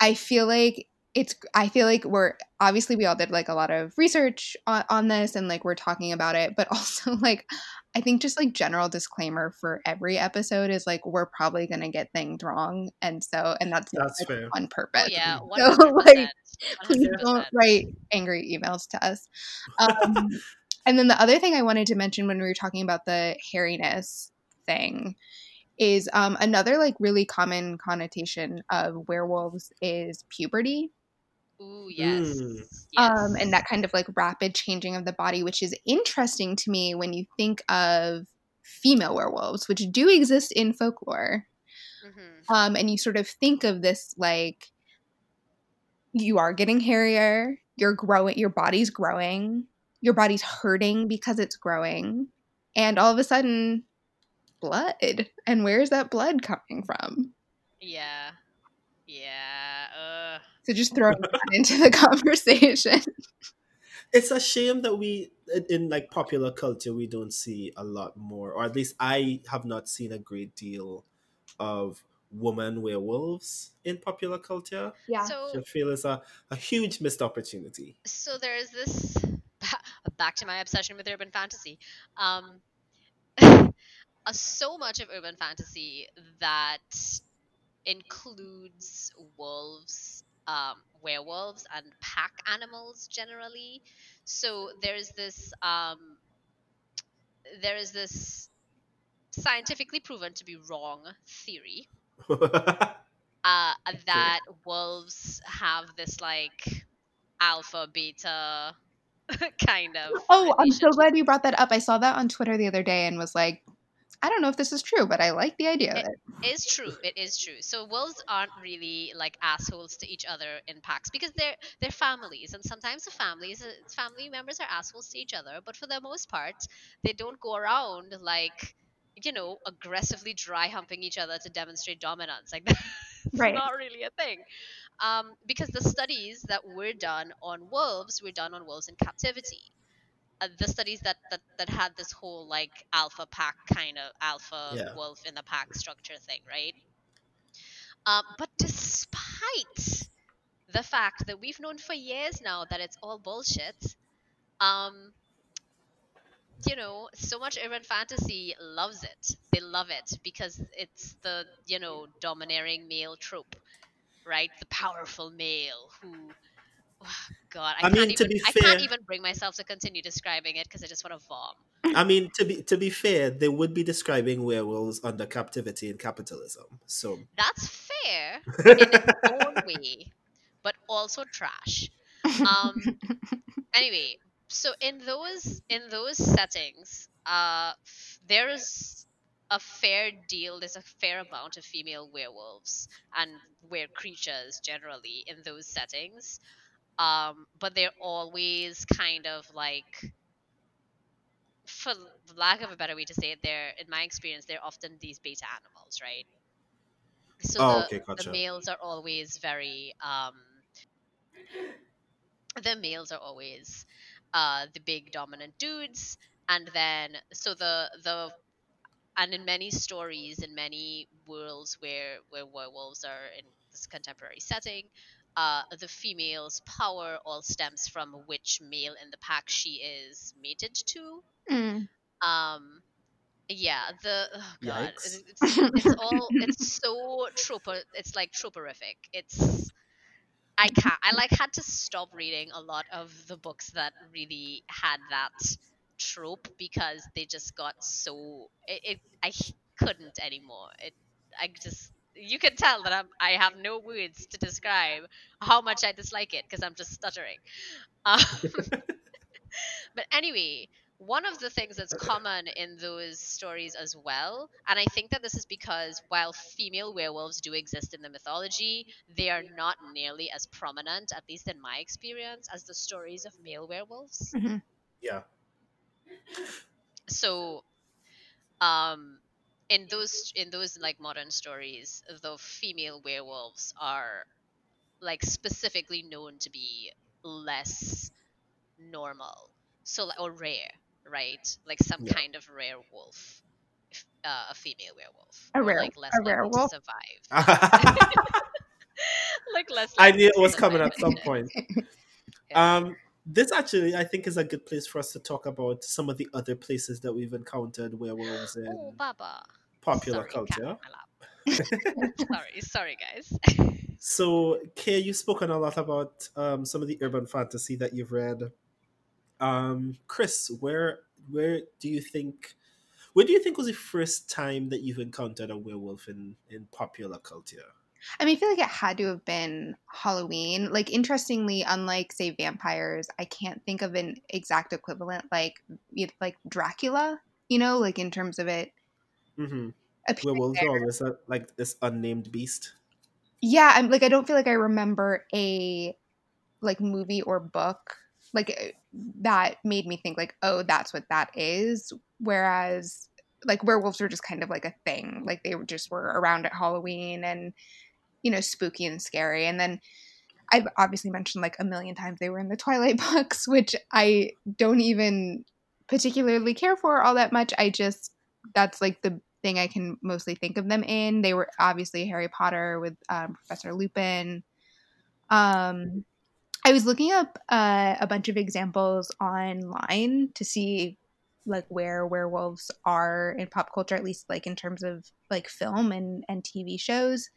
I feel like it's i feel like we're obviously we all did like a lot of research on, on, this and like we're talking about it but also like i think just like general disclaimer for every episode is like we're probably gonna get things wrong and so and that's, that's like, fair. on purpose oh, yeah 100%. so like please don't write angry emails to us um, and then the other thing i wanted to mention when we were talking about the hairiness thing is um, another like really common connotation of werewolves is puberty Ooh, yes. Mm. yes. Um, and that kind of like rapid changing of the body, which is interesting to me when you think of female werewolves, which do exist in folklore. Mm-hmm. Um, and you sort of think of this like you are getting hairier, you're growing, your body's growing, your body's hurting because it's growing, and all of a sudden, blood. And where's that blood coming from? Yeah. Yeah. Uh. So just throwing that into the conversation. It's a shame that we, in like popular culture, we don't see a lot more, or at least I have not seen a great deal of woman werewolves in popular culture. Yeah. So I feel it's a, a huge missed opportunity. So there's this back to my obsession with urban fantasy. Um, so much of urban fantasy that includes wolves, um, werewolves, and pack animals generally. So there's this um, there is this scientifically proven to be wrong theory uh, that wolves have this like alpha beta kind of. Oh, I'm so glad you brought that up. I saw that on Twitter the other day and was like, I don't know if this is true, but I like the idea it of it. Is true. It is true. So wolves aren't really like assholes to each other in packs because they're they're families, and sometimes the families uh, family members are assholes to each other. But for the most part, they don't go around like you know aggressively dry humping each other to demonstrate dominance. Like that's right. not really a thing. Um, because the studies that were done on wolves were done on wolves in captivity uh, the studies that, that that had this whole like alpha pack kind of alpha yeah. wolf in the pack structure thing, right? Um, but despite the fact that we've known for years now that it's all bullshit, um, you know, so much urban fantasy loves it. They love it because it's the you know domineering male trope, right? The powerful male who God, I, I mean, to even, be fair, I can't even bring myself to continue describing it because I just want to vom. I mean, to be to be fair, they would be describing werewolves under captivity and capitalism. So that's fair in its own way, but also trash. Um. anyway, so in those in those settings, uh, there is a fair deal. There's a fair amount of female werewolves and were creatures generally in those settings um, but they're always kind of like for lack of a better way to say it they're in my experience they're often these beta animals right so oh, the, okay, gotcha. the males are always very um, the males are always uh, the big dominant dudes and then so the the and in many stories, in many worlds where where werewolves are in this contemporary setting, uh, the female's power all stems from which male in the pack she is mated to. Mm. Um, yeah, the oh god, it's, it's all it's so trope. It's like troperific. It's I can't. I like had to stop reading a lot of the books that really had that trope because they just got so it, it I couldn't anymore. It I just you can tell that I'm I have no words to describe how much I dislike it because I'm just stuttering. Um, but anyway, one of the things that's common in those stories as well, and I think that this is because while female werewolves do exist in the mythology, they are not nearly as prominent, at least in my experience, as the stories of male werewolves. Mm-hmm. Yeah. So, um, in those in those like modern stories, the female werewolves are like specifically known to be less normal, so or rare right? Like some yeah. kind of rare wolf, uh, a female werewolf, a rare, like less a rare wolf. survive. like less. I knew it was coming at some point. yeah. Um, this actually, I think, is a good place for us to talk about some of the other places that we've encountered werewolves in oh, Baba. popular sorry, culture. sorry, sorry, guys. so, Kay, you've spoken a lot about um, some of the urban fantasy that you've read. Um, Chris, where where do you think where do you think was the first time that you've encountered a werewolf in in popular culture? I mean, I feel like it had to have been Halloween. Like, interestingly, unlike say vampires, I can't think of an exact equivalent like like Dracula. You know, like in terms of it. Mm-hmm. Werewolves are always a, like this unnamed beast. Yeah, I'm like I don't feel like I remember a like movie or book like eh, that made me think like oh that's what that is whereas like werewolves were just kind of like a thing like they just were around at halloween and you know spooky and scary. And then i've obviously mentioned like a million times they were in the twilight books which i don't even particularly care for all that much. I just that's like the thing i can mostly think of them in. They were obviously harry potter with um, professor lupin. Um I was looking up uh, a bunch of examples online to see like where werewolves are in pop culture, at least like in terms of like film and, and TV shows.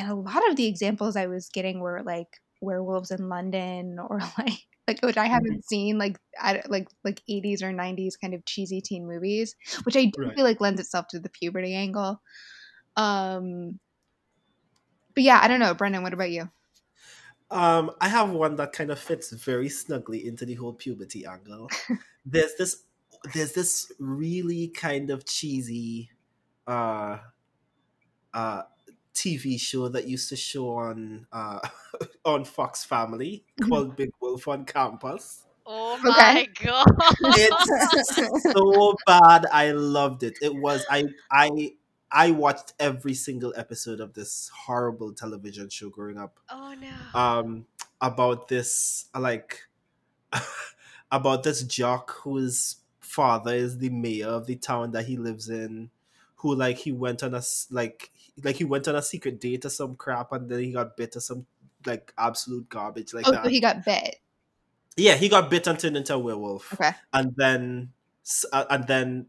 And a lot of the examples I was getting were like werewolves in London or like like which I haven't mm-hmm. seen like at, like like 80s or 90s kind of cheesy teen movies, which I do right. feel like lends itself to the puberty angle. Um but yeah, I don't know, Brendan, what about you? Um, I have one that kind of fits very snugly into the whole puberty angle. there's this there's this really kind of cheesy uh uh TV show that used to show on uh on Fox Family mm-hmm. called Big Wolf on Campus. Oh my okay. god. It's so bad. I loved it. It was I I I watched every single episode of this horrible television show growing up. Oh no. Um, about this like about this jock whose father is the mayor of the town that he lives in, who like he went on a like like he went on a secret date or some crap and then he got bit or some like absolute garbage like oh, that. So he got bit. Yeah, he got bit and turned into a werewolf. Okay. And then uh, and then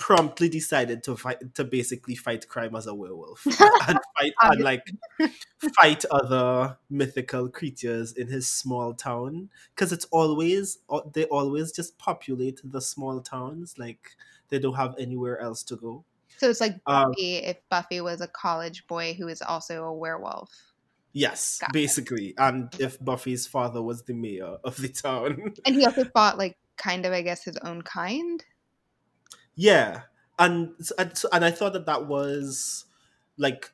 promptly decided to fight to basically fight crime as a werewolf and fight and like fight other mythical creatures in his small town because it's always they always just populate the small towns like they don't have anywhere else to go so it's like um, buffy um, if buffy was a college boy who is also a werewolf Yes, Got basically. It. And if Buffy's father was the mayor of the town. And he also fought like kind of I guess his own kind. Yeah, and and, and I thought that that was like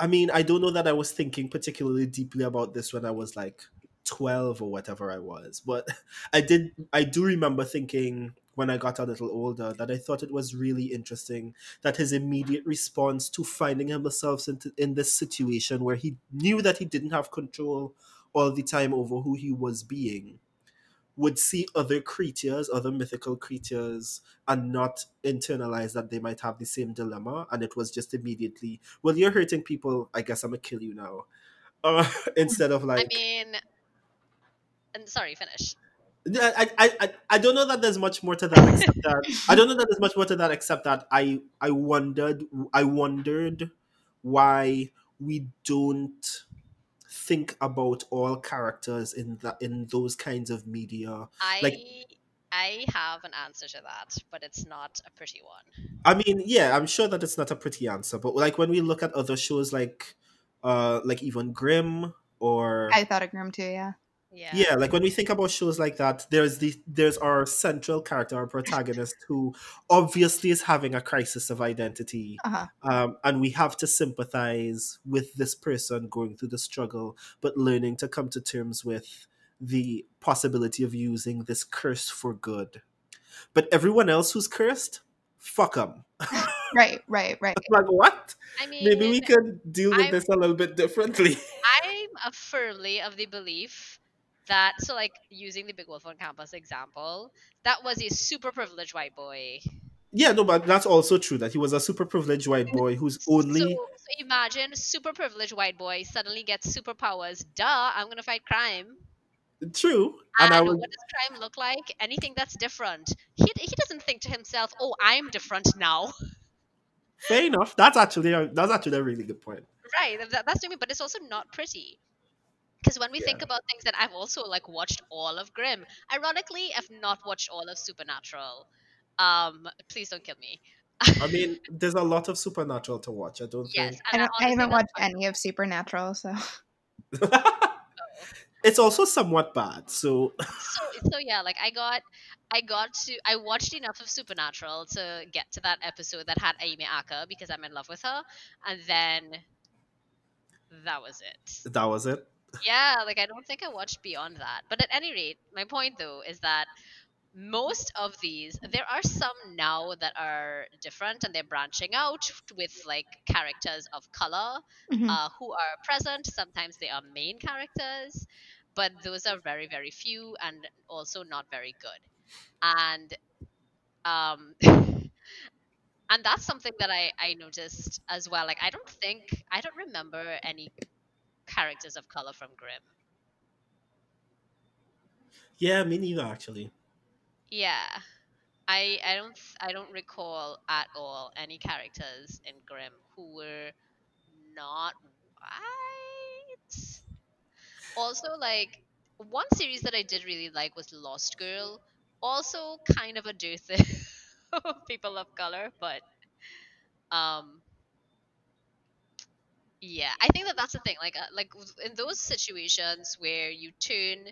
I mean, I don't know that I was thinking particularly deeply about this when I was like 12 or whatever I was, but I did I do remember thinking when I got a little older that I thought it was really interesting that his immediate response to finding himself into, in this situation where he knew that he didn't have control all the time over who he was being would see other creatures, other mythical creatures, and not internalize that they might have the same dilemma. And it was just immediately, well, you're hurting people. I guess I'm gonna kill you now. Uh, instead of like, I mean, and sorry, finish. I, I, I, I don't know that there's much more to that except that I don't know that there's much more to that except that I I wondered I wondered why we don't think about all characters in that in those kinds of media. I like I have an answer to that, but it's not a pretty one. I mean, yeah, I'm sure that it's not a pretty answer, but like when we look at other shows like uh like even Grimm or I thought of Grimm too, yeah. Yeah. yeah like when we think about shows like that there's the there's our central character our protagonist who obviously is having a crisis of identity Uh-huh. um, and we have to sympathize with this person going through the struggle but learning to come to terms with the possibility of using this curse for good but everyone else who's cursed fuck them Right, right, right. like what I mean, maybe we could deal with I'm- this a little bit differently I'm a firmly of the belief that so like using the Big Wolf on Campus example, that was a super privileged white boy. yeah no but that's also true that he was a super privileged white boy who's only So, so imagine super privileged white boy suddenly gets superpowers. Duh, I'm gonna fight crime. True, And, and I would. what does crime look like? Anything that's different. He, he doesn't think to himself, "Oh, I'm different now." Fair enough. That's actually a, that's actually a really good point. right. That, that's to me, but it's also not pretty. Because when we Yeah. think about things that I've also like watched all of Grimm. Ironically, I've not watched all of Supernatural. Um, please don't kill me. I mean, there's a lot of supernatural to watch. I don't Yes, think I, and don't, I honestly, haven't that's watched any of Supernatural, so it's also somewhat bad. So so so yeah like i got i got to i watched enough of supernatural to get to that episode that had Amy Acker because i'm in love with her and then that was it that was it. Yeah like i don't think i watched beyond that but at any rate my point though is that most of these there are some now that are different and they're branching out with like characters of color Mhm. uh, who are present. Sometimes they are main characters, but those are very, very few and also not very good. And um, and that's something that I I noticed as well. Like I don't think I don't remember any characters of color from Grimm. Yeah, me neither. Actually, Yeah. I, I don't I don't recall at all any characters in Grimm who were not white. Also, like one series that I did really like was Lost Girl. Also, kind of a dearth of people of color, but um, yeah, I think that that's the thing. Like, uh, like in those situations where you turn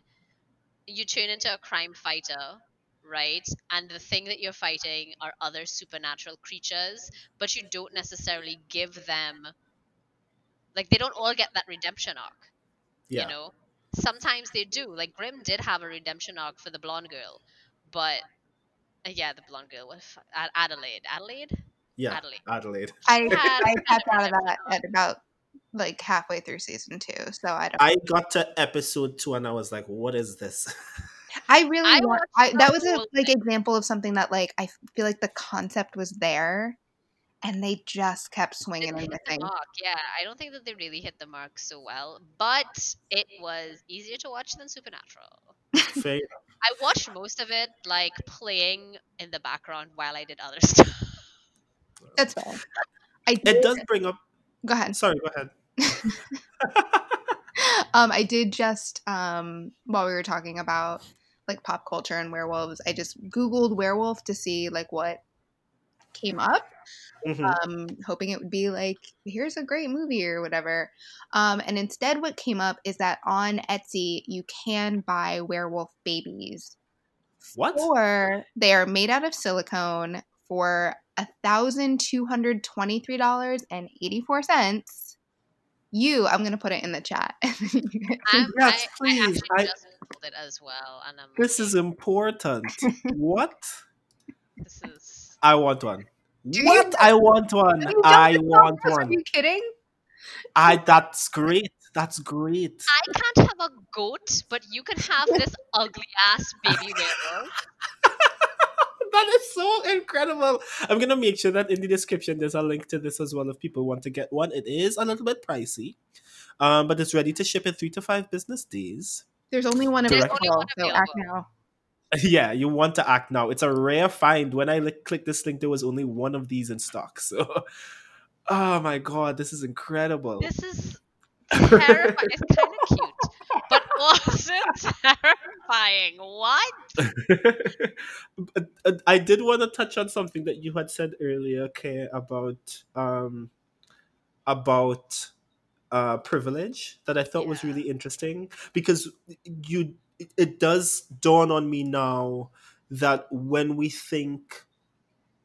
you turn into a crime fighter, right? And the thing that you're fighting are other supernatural creatures, but you don't necessarily give them like they don't all get that redemption arc. yeah, You know, sometimes they do. Like Grimm did have a redemption arc for the blonde girl, but uh, yeah, the blonde girl was Ad- Adalind. Adalind. yeah, Adalind. Adalind. I I kind tapped out of that at about like halfway through season two, so I don't. I got to episode two and I was like, "What is this?" I really I want. I, that was a like example of something that like I feel like the concept was there, and they just kept swinging didn't and the missing. Yeah, I don't think that they really hit the mark so well, but it was easier to watch than Supernatural. Fair. I watched most of it like playing in the background while I did other stuff. That's fair. I did, It does bring up. Go ahead. Sorry, go ahead. um, I did just um while we were talking about like pop culture and werewolves, I just googled werewolf to see like what came up. Mhm. um, hoping it would be like, here's a great movie or whatever. Um, and instead, what came up is that on Etsy, you can buy werewolf babies, What? or they are made out of silicone for $1,223.84. You, I'm going to put it in the chat. I'm, Yes, I, please. I actually I- just googled it as well, and I'm This is important. what? this is I want one. Do you what? I want one. I want this? Are one. you kidding? I. That's great. That's great. I can't have a goat, but you can have this ugly ass baby werewolf. that is so incredible. I'm gonna make sure that in the description there's a link to this as well if people want to get one. It is a little bit pricey, um, but it's ready to ship in three to five business days. There's only one available, so act now. Yeah, you want to act now. It's a rare find. When I li- click this link, there was only one of these in stock. So, oh my god, this is incredible. This is terrifying. it's kind of cute, but also terrifying. What? I did want to touch on something that you had said earlier, okay, about um about uh privilege that I thought yeah. was really interesting because you it does dawn on me now that when we think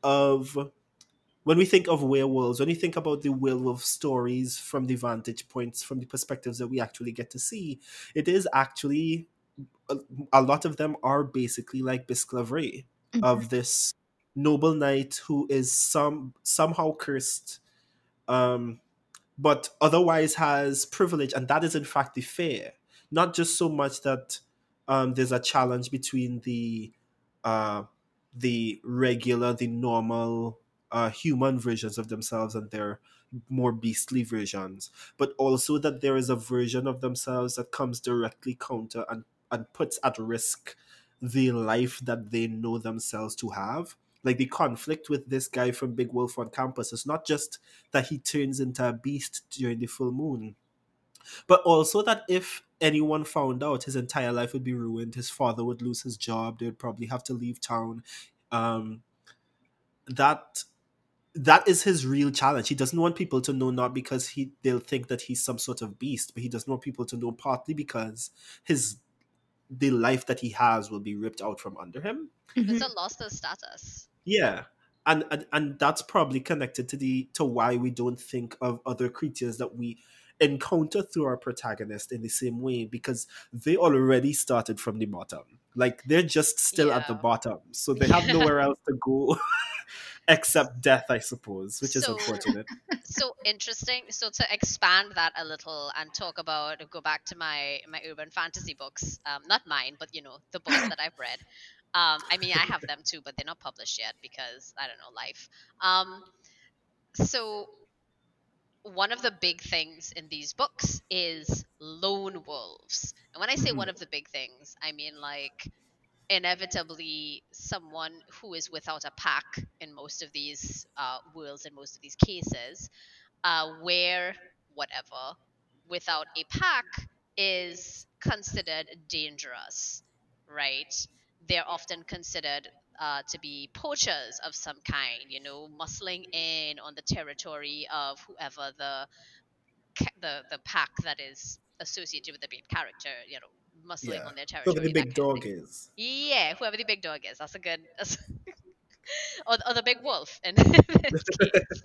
of when we think of werewolves, when we think about the werewolf stories from the vantage points, from the perspectives that we actually get to see, it is actually a, a lot of them are basically like Bisclavret mm-hmm. of this noble knight who is some somehow cursed, um, but otherwise has privilege, and that is in fact the fair. Not just so much that um, there's a challenge between the uh, the regular, the normal uh, human versions of themselves and their more beastly versions, but also that there is a version of themselves that comes directly counter and, and puts at risk the life that they know themselves to have. Like the conflict with this guy from Big Wolf on campus is not just that he turns into a beast during the full moon, but also that if anyone found out, his entire life would be ruined. His father would lose his job. They would probably have to leave town. Um, that that is his real challenge. He doesn't want people to know not because he they'll think that he's some sort of beast, but he doesn't want people to know partly because his the life that he has will be ripped out from under him. It's a loss of status. Yeah. And, and and that's probably connected to the to why we don't think of other creatures that we encounter through our protagonist in the same way because they already started from the bottom. Like they're just still yeah. at the bottom. So they have nowhere else to go except death, I suppose, which so, is unfortunate. So interesting. So to expand that a little and talk about go back to my my urban fantasy books. Um, not mine, but you know, the books that I've read. Um, I mean I have them too, but they're not published yet because I don't know, life. Um so one of the big things in these books is lone wolves. And when I say mm-hmm. one of the big things, I mean like inevitably someone who is without a pack in most of these uh, worlds, in most of these cases, uh, where whatever without a pack is considered dangerous, right? They're often considered uh, to be poachers of some kind, you know, muscling in on the territory of whoever the the the pack that is associated with the main character, you know, muscling yeah. on their territory. Whoever the big dog is. Yeah, whoever the big dog is. That's a good. That's or, or the big wolf in this case,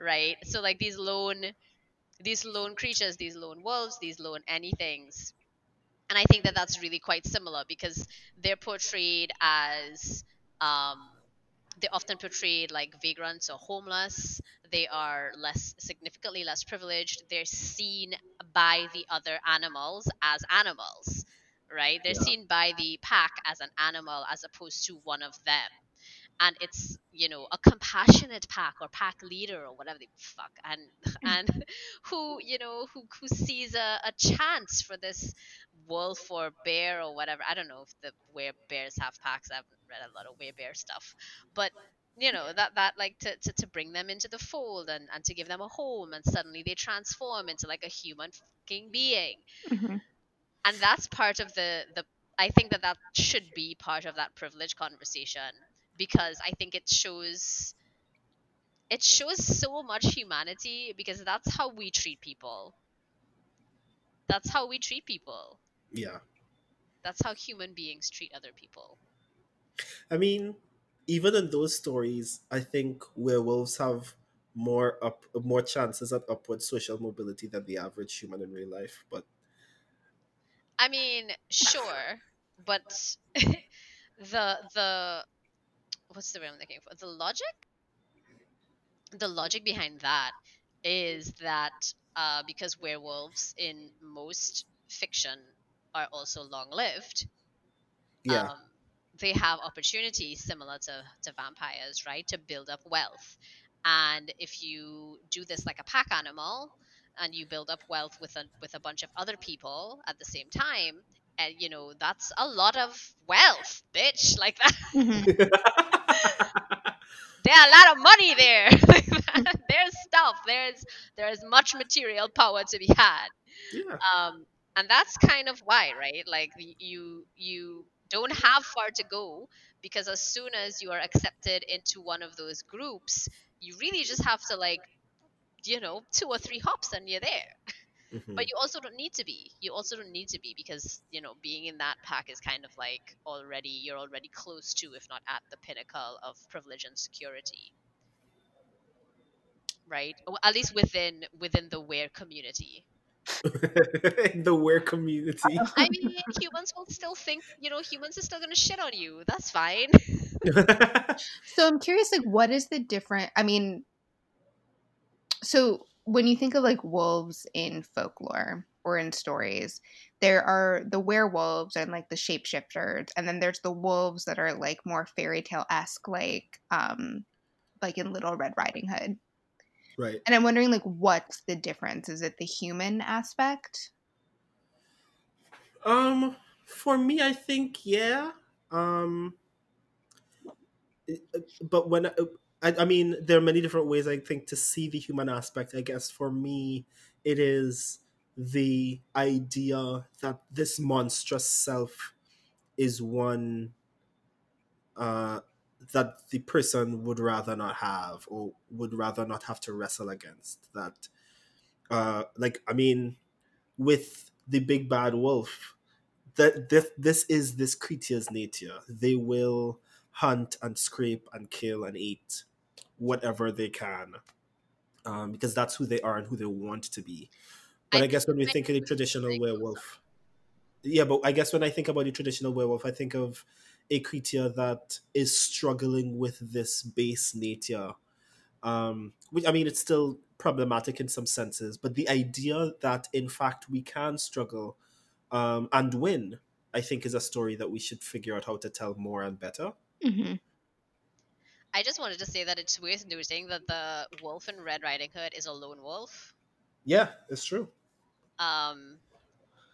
right? So like these lone, these lone creatures, these lone wolves, these lone anythings, and I think that that's really quite similar because they're portrayed as um, they're often portrayed like vagrants or homeless. They are less significantly less privileged. They're seen by the other animals as animals, right? They're yeah. seen by the pack as an animal as opposed to one of them and it's you know a compassionate pack or pack leader or whatever the fuck and and who you know who who sees a, a chance for this wolf or bear or whatever i don't know if the where bears have packs i haven't read a lot of where bear stuff but you know that that like to, to, to bring them into the fold and, and to give them a home and suddenly they transform into like a human fucking being mm-hmm. and that's part of the the i think that that should be part of that privilege conversation because I think it shows it shows so much humanity because that's how we treat people. That's how we treat people. Yeah. That's how human beings treat other people. I mean, even in those stories, I think werewolves have more up more chances at upward social mobility than the average human in real life, but I mean, sure, but the the what's the word I'm looking for? The logic? The logic behind that is that uh, because werewolves in most fiction are also long lived, yeah. Um, they have opportunities similar to, to vampires, right? To build up wealth. And if you do this like a pack animal and you build up wealth with a with a bunch of other people at the same time, and you know, that's a lot of wealth, bitch. Like that. Mm-hmm. There's a lot of money there. there's stuff. There's there's much material power to be had. Yeah. Um, and that's kind of why, right? Like you you don't have far to go because as soon as you are accepted into one of those groups, you really just have to like, you know, two or three hops and you're there. Mm-hmm. But you also don't need to be. You also don't need to be because you know being in that pack is kind of like already you're already close to, if not at the pinnacle of privilege and security right? at least within within the were community. the were community. I mean, humans will still think, you know, humans are still gonna shit on you. That's fine. so I'm curious, like, what is the different? I mean, so when you think of like wolves in folklore or in stories, there are the werewolves and like the shapeshifters, and then there's the wolves that are like more fairy tale esque, like um, like in Little Red Riding Hood. Right. And I'm wondering, like, what's the difference? Is it the human aspect? Um, for me, I think yeah. Um, but when I, I mean, there are many different ways I think to see the human aspect. I guess for me, it is the idea that this monstrous self is one uh that the person would rather not have or would rather not have to wrestle against that uh like i mean with the big bad wolf that this, this is this creature's nature. They will hunt and scrape and kill and eat whatever they can um, because that's who they are and who they want to be. But i, I guess when we think of the traditional werewolf yeah but i guess when i think about the traditional werewolf i think of a creature that is struggling with this base nature. Um, which I mean, it's still problematic in some senses, but the idea that in fact we can struggle um, and win, I think, is a story that we should figure out how to tell more and better. Mm-hmm. I just wanted to say that it's worth noting that the wolf in Red Riding Hood is a lone wolf. Yeah, it's true. Um,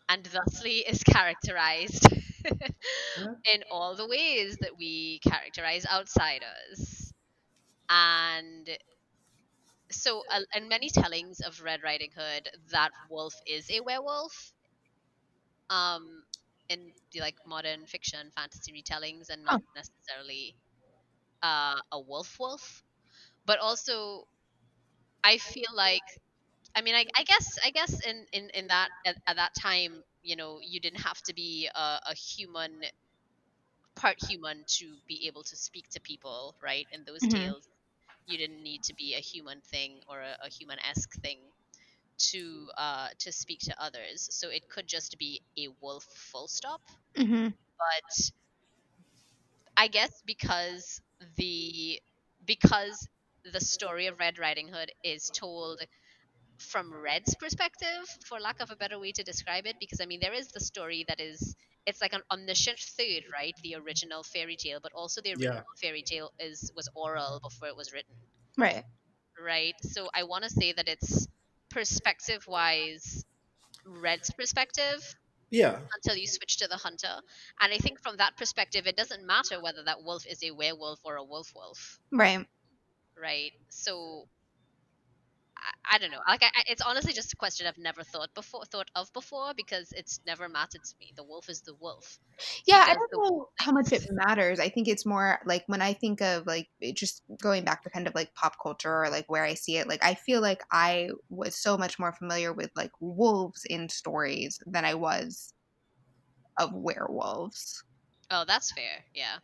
and thusly is characterized in all the ways that we characterize outsiders. And so, uh, in many tellings of Red Riding Hood, that wolf is a werewolf. Um, in the like modern fiction, fantasy retellings, and not oh. necessarily uh, a wolf wolf, but also I feel like I mean, I, I, guess, I guess in in in that at, at, that time, you know, you didn't have to be a, a, human, part human to be able to speak to people, right? In those mm-hmm. tales, you didn't need to be a human thing or a, a human esque thing to uh to speak to others. So it could just be a wolf, full stop. Mm-hmm. But I guess because the because the story of Red Riding Hood is told from Red's perspective, for lack of a better way to describe it, because I mean there is the story that is it's like an omniscient third, right? The original fairy tale, but also the original yeah. fairy tale is was oral before it was written. Right. Right. So I want to say that it's perspective wise Red's perspective. Yeah. Until you switch to the hunter. And I think from that perspective it doesn't matter whether that wolf is a werewolf or a wolf wolf. Right. Right. So I, I don't know. Like, I, it's honestly just a question I've never thought before, thought of before, because it's never mattered to me. The wolf is the wolf. Yeah, I don't know how much it matters. I think it's more like when I think of like just going back to kind of like pop culture or like where I see it. Like, I feel like I was so much more familiar with like wolves in stories than I was of werewolves. Oh, that's fair. Yeah.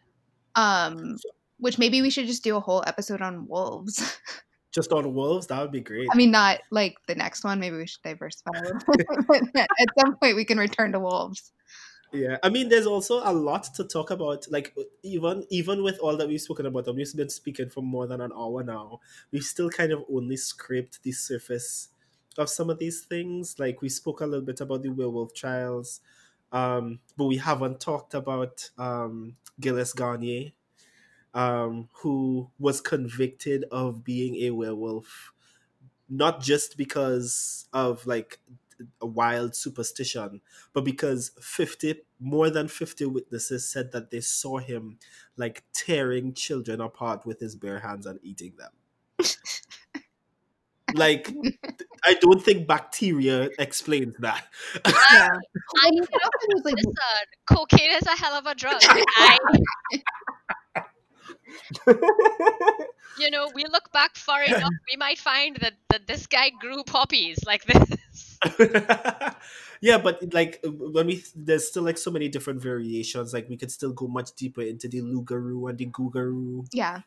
Um, which maybe we should just do a whole episode on wolves. just on wolves, that would be great. I mean, not like the next one. Maybe we should diversify. At some point, we can return to wolves. yeah i mean there's also a lot to talk about like even even with all that we've spoken about and we've been speaking for more than an hour now we've still kind of only scraped the surface of some of these things like we spoke a little bit about the werewolf trials um, but we haven't talked about um, gilles garnier um, who was convicted of being a werewolf not just because of like a wild superstition, but because 50 more than 50 witnesses said that they saw him like tearing children apart with his bare hands and eating them. like I don't think bacteria explains that. Yeah. I mean, like, listen, cocaine is a hell of a drug. I, you know, we look back far enough, we might find that, that this guy grew poppies like this. yeah, but like when we there's still like so many different variations. Like we could still go much deeper into the loup-garou and the Rougarou. Yeah.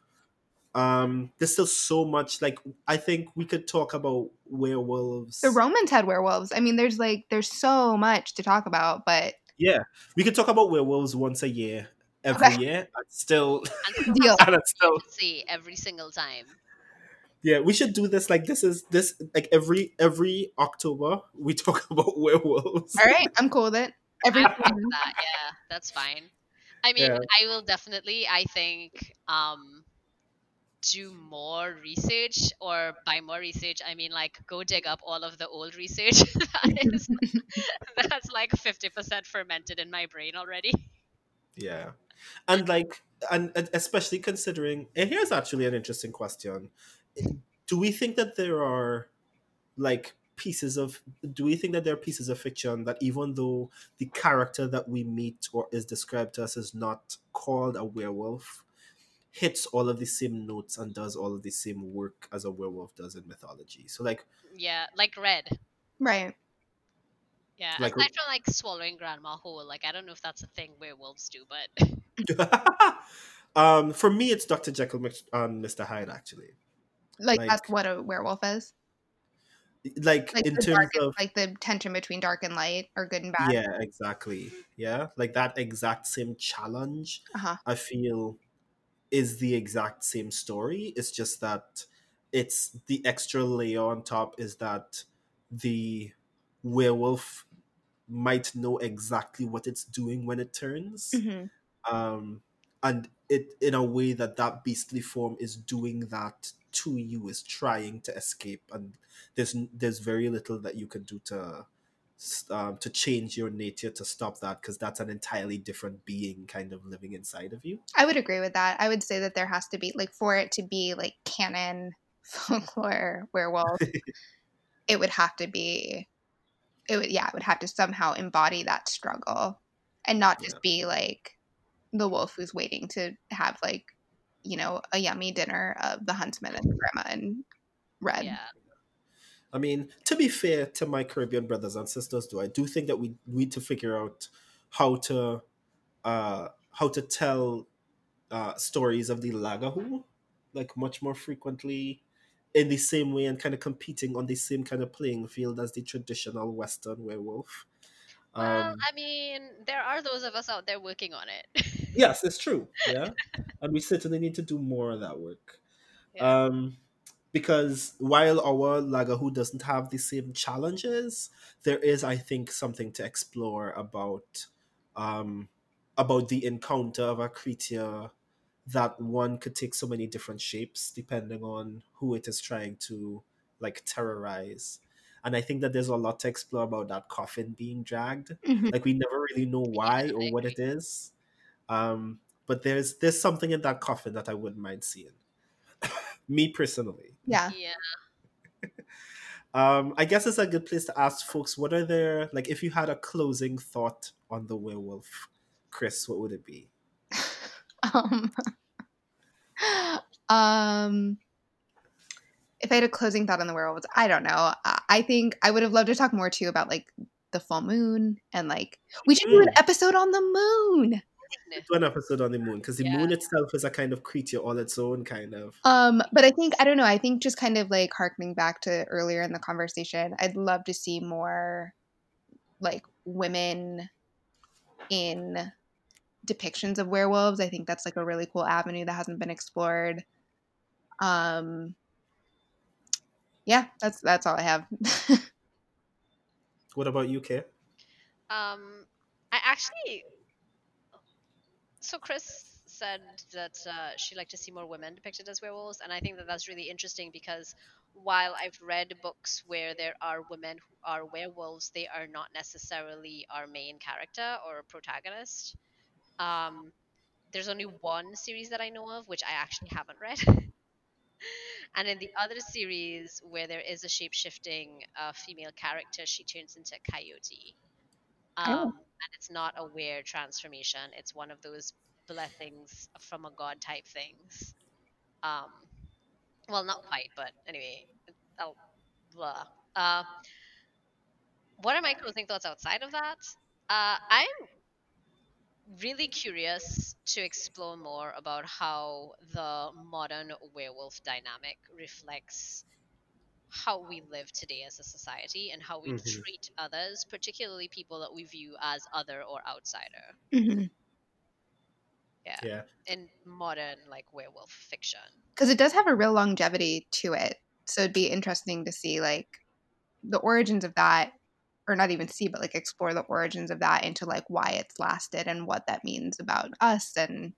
Um, there's still so much. Like I think we could talk about werewolves. The Romans had werewolves. I mean, there's like there's so much to talk about, but yeah, we could talk about werewolves once a year every okay. year. still, Deal. and still see every single time. Yeah, we should do this. Like this is this like every every October we talk about werewolves. All right, I'm cool with it. Every that. Yeah, that's fine. I mean, yeah. I will definitely. I think um do more research or by more research i mean like go dig up all of the old research that is that's like 50% fermented in my brain already yeah. And like and, and especially considering and here's actually an interesting question. Do we think that there are like pieces of do we think that there are pieces of fiction that even though the character that we meet or is described to us is not called a werewolf hits all of the same notes and does all of the same work as a werewolf does in mythology? So like yeah like red. Right yeah like, aside from like swallowing grandma whole like i don't know if that's a thing werewolves do but um, for me, it's Dr. Jekyll and Mr. Hyde, actually. Like, like, that's what a werewolf is? Like, like in terms of. like the tension between dark and light or good and bad? Yeah, exactly. Yeah. Like that exact same challenge, uh-huh. I feel, is the exact same story. It's just that it's the extra layer on top is that the werewolf might know exactly what it's doing when it turns. Mm-hmm. Um, and it in a way that that beastly form is doing that to you is trying to escape. And there's there's very little that you can do to um, to change your nature to stop that because that's an entirely different being kind of living inside of you. I would agree with that. I would say that there has to be like for it to be like canon folklore werewolf it would have to be it would yeah it would have to somehow embody that struggle and not just yeah. be like the wolf who's waiting to have like you know a yummy dinner of the huntsman and grandma and red. Yeah. I mean to be fair to my caribbean brothers and sisters though i do think that we need to figure out how to uh how to tell uh stories of the lagahu like much more frequently in the same way and kind of competing on the same kind of playing field as the traditional western werewolf well, um, I mean, there are those of us out there working on it. yes, it's true. Yeah, and we certainly need to do more of that work. Yeah. Um, because while our Lagahu doesn't have the same challenges, there is, I think, something to explore about um, about the encounter of a creature that one could take so many different shapes depending on who it is trying to like terrorize and I think that there's a lot to explore about that coffin being dragged. Mm-hmm. Like we never really know why or what it is, um, but there's there's something in that coffin that I wouldn't mind seeing. Me personally, yeah, yeah. um, I guess it's a good place to ask folks what are their like if you had a closing thought on the werewolf, Chris, what would it be? Um, um if I had a closing thought on the werewolves, I don't know. I think I would have loved to talk more too about like the full moon and like we should do an mm. episode on the moon. Do an episode on the moon because the yeah. moon itself is a kind of creature all its own, kind of. Um, but I think I don't know. I think just kind of like harkening back to earlier in the conversation, I'd love to see more like women in depictions of werewolves. I think that's like a really cool avenue that hasn't been explored. Um, yeah, that's that's all I have. what about you, Kay? Um, I actually. So Chris said that uh, she liked to see more women depicted as werewolves, and I think that that's really interesting because while I've read books where there are women who are werewolves, they are not necessarily our main character or protagonist. Um, there's only one series that I know of which I actually haven't read. and in the other series where there is a shape shifting uh, female character, she turns into a coyote. Oh. Um, oh. And it's not a weird transformation. It's one of those blessings from a god type things. Um, well, not quite, but anyway, I'll, blah. Uh, what are my closing thoughts outside of that? Uh, I'm really curious to explore more about how the modern werewolf dynamic reflects how we live today as a society and how we mm-hmm. treat others, particularly people that we view as other or outsider. Mm-hmm. Yeah. Yeah. In modern like werewolf fiction. Because it does have a real longevity to it. So it'd be interesting to see like the origins of that or not even see but like explore the origins of that into like why it's lasted and what that means about us and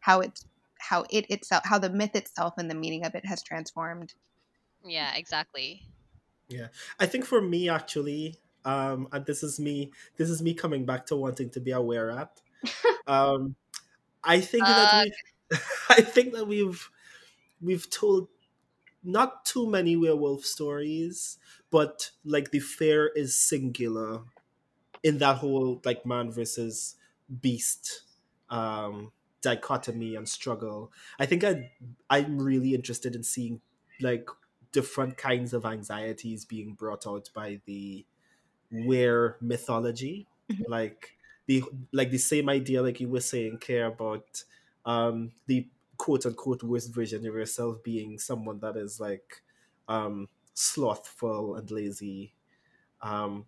how it's how it itself how the myth itself and the meaning of it has transformed. Yeah exactly. Yeah. I think for me actually um and this is me this is me coming back to wanting to be aware at um I think uh, that we I think that we've we've told not too many werewolf stories, but like the fair is singular in that whole like man versus beast um dichotomy and struggle. I think I I'm really interested in seeing like different kinds of anxieties being brought out by the were mythology. Mm-hmm. Like the like the same idea like you were saying care about um the quote unquote worst version of yourself being someone that is like um slothful and lazy um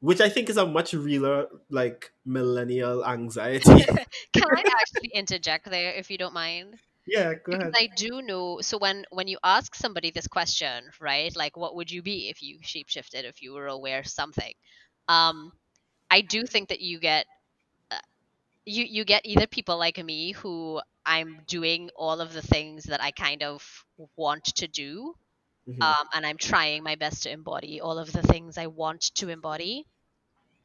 which I think is a much realer like millennial anxiety. Can I actually interject there if you don't mind? Yeah, go because ahead. I do know. So when when you ask somebody this question, right? Like, what would you be if you shapeshifted? If you were aware something? Um, I do think that you get you you get either people like me who I'm doing all of the things that I kind of want to do, mm-hmm. um, and I'm trying my best to embody all of the things I want to embody,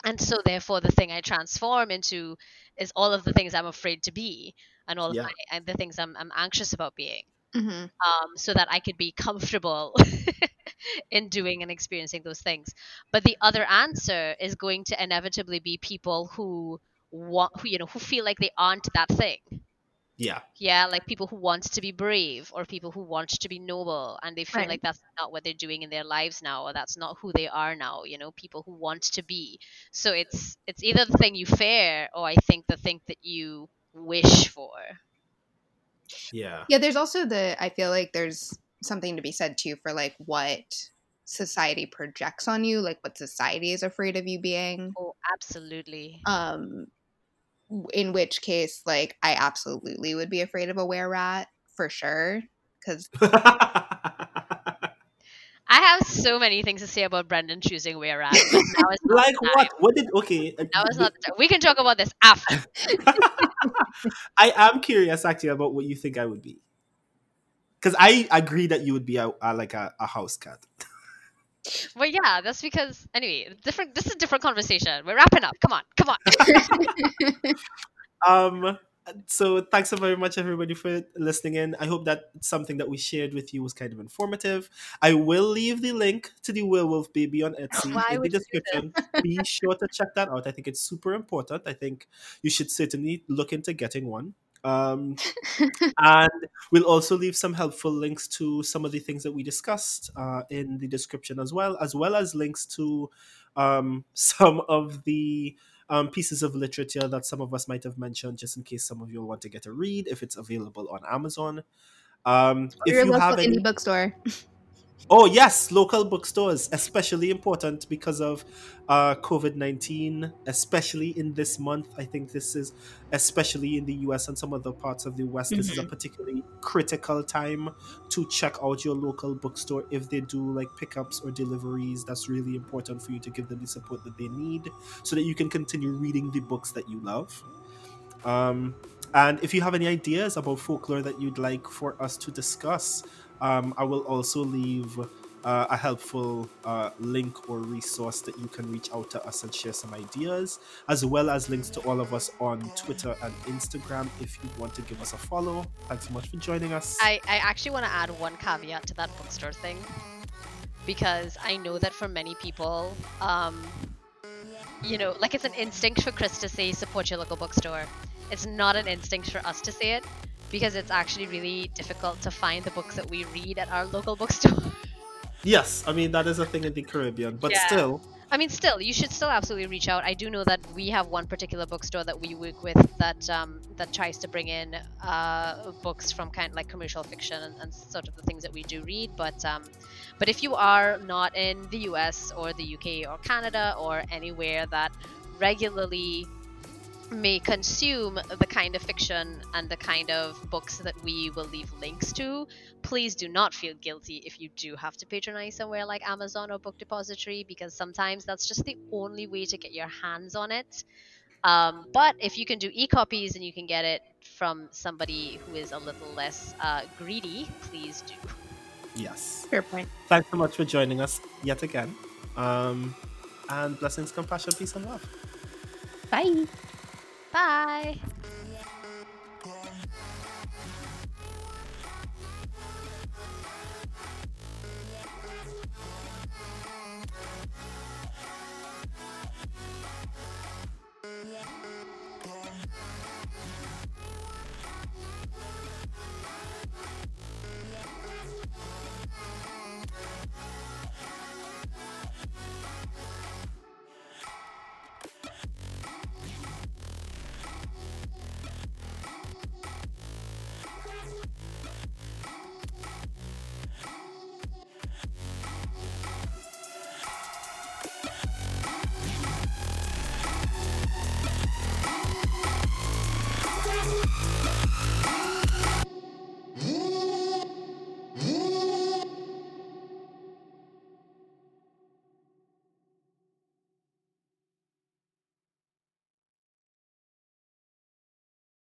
and so therefore the thing I transform into is all of the things I'm afraid to be, and all yeah. of my, and the things I'm I'm anxious about being, mm-hmm. um, so that I could be comfortable. in doing and experiencing those things. But the other answer is going to inevitably be people who want who you know who feel like they aren't that thing yeah. Yeah like people who want to be brave or people who want to be noble and they feel right. like that's not what they're doing in their lives now or that's not who they are now you know people who want to be. So it's it's either the thing you fear or i think the thing that you wish for. Yeah. Yeah there's also the i feel like there's something to be said too for like what society projects on you like what society is afraid of you being. Oh absolutely. Um in which case like i absolutely would be afraid of a were rat for sure because I have so many things to say about Brendan choosing were rat. like what? What did okay? Uh, that was not the time. We can talk about this after. I am curious actually about what you think I would be, because I agree that you would be a, a like a, a house cat. Well, yeah, that's because anyway, different. This is a different conversation. We're wrapping up. Come on, come on. um. So thanks so very much, everybody, for listening in. I hope that something that we shared with you was kind of informative. I will leave the link to the werewolf baby on Etsy Why in the description. Be sure to check that out. I think it's super important. I think you should certainly look into getting one. Um, and we'll also leave some helpful links to some of the things that we discussed uh, in the description as well, as well as links to um, some of the um, pieces of literature that some of us might have mentioned, just in case some of you want to get a read, if it's available on Amazon. Um, if you have any... bookstore. Oh yes, local bookstores, especially important because of uh, COVID nineteen, especially in this month. I think this is, especially in the U.S. and some other parts of the West, mm-hmm. this is a mm-hmm. particularly critical time to check out your local bookstore if they do like pickups or deliveries. That's really important for you to give them the support that they need, so that you can continue reading the books that you love. Um, and if you have any ideas about folklore that you'd like for us to discuss, um, I will also leave uh, a helpful uh, link or resource that you can reach out to us and share some ideas, as well as links to all of us on Twitter and Instagram if you want to give us a follow. Thanks so much for joining us. I, I actually want to add one caveat to that bookstore thing because I know that for many people, um, you know, like it's an instinct for Chris to say support your local bookstore. It's not an instinct for us to say it because it's actually really difficult to find the books that we read at our local bookstore. Yes, I mean that is a thing in the Caribbean, but yeah. still. I mean, still, you should still absolutely reach out. I do know that we have one particular bookstore that we work with that um, that tries to bring in uh, books from kind of like commercial fiction and, and, sort of the things that we do read. But um, but if you are not in the U.S. or the U.K. or Canada or anywhere that regularly may consume the kind of fiction and the kind of books that we will leave links to, please do not feel guilty if you do have to patronize somewhere like Amazon or Book Depository because sometimes that's just the only way to get your hands on it. Um, but if you can do e copies and you can get it from somebody who is a little less uh, greedy, please do. Yes. Fair point. Thanks so much for joining us yet again. Um, and blessings, compassion, peace, and love. Bye. Bye.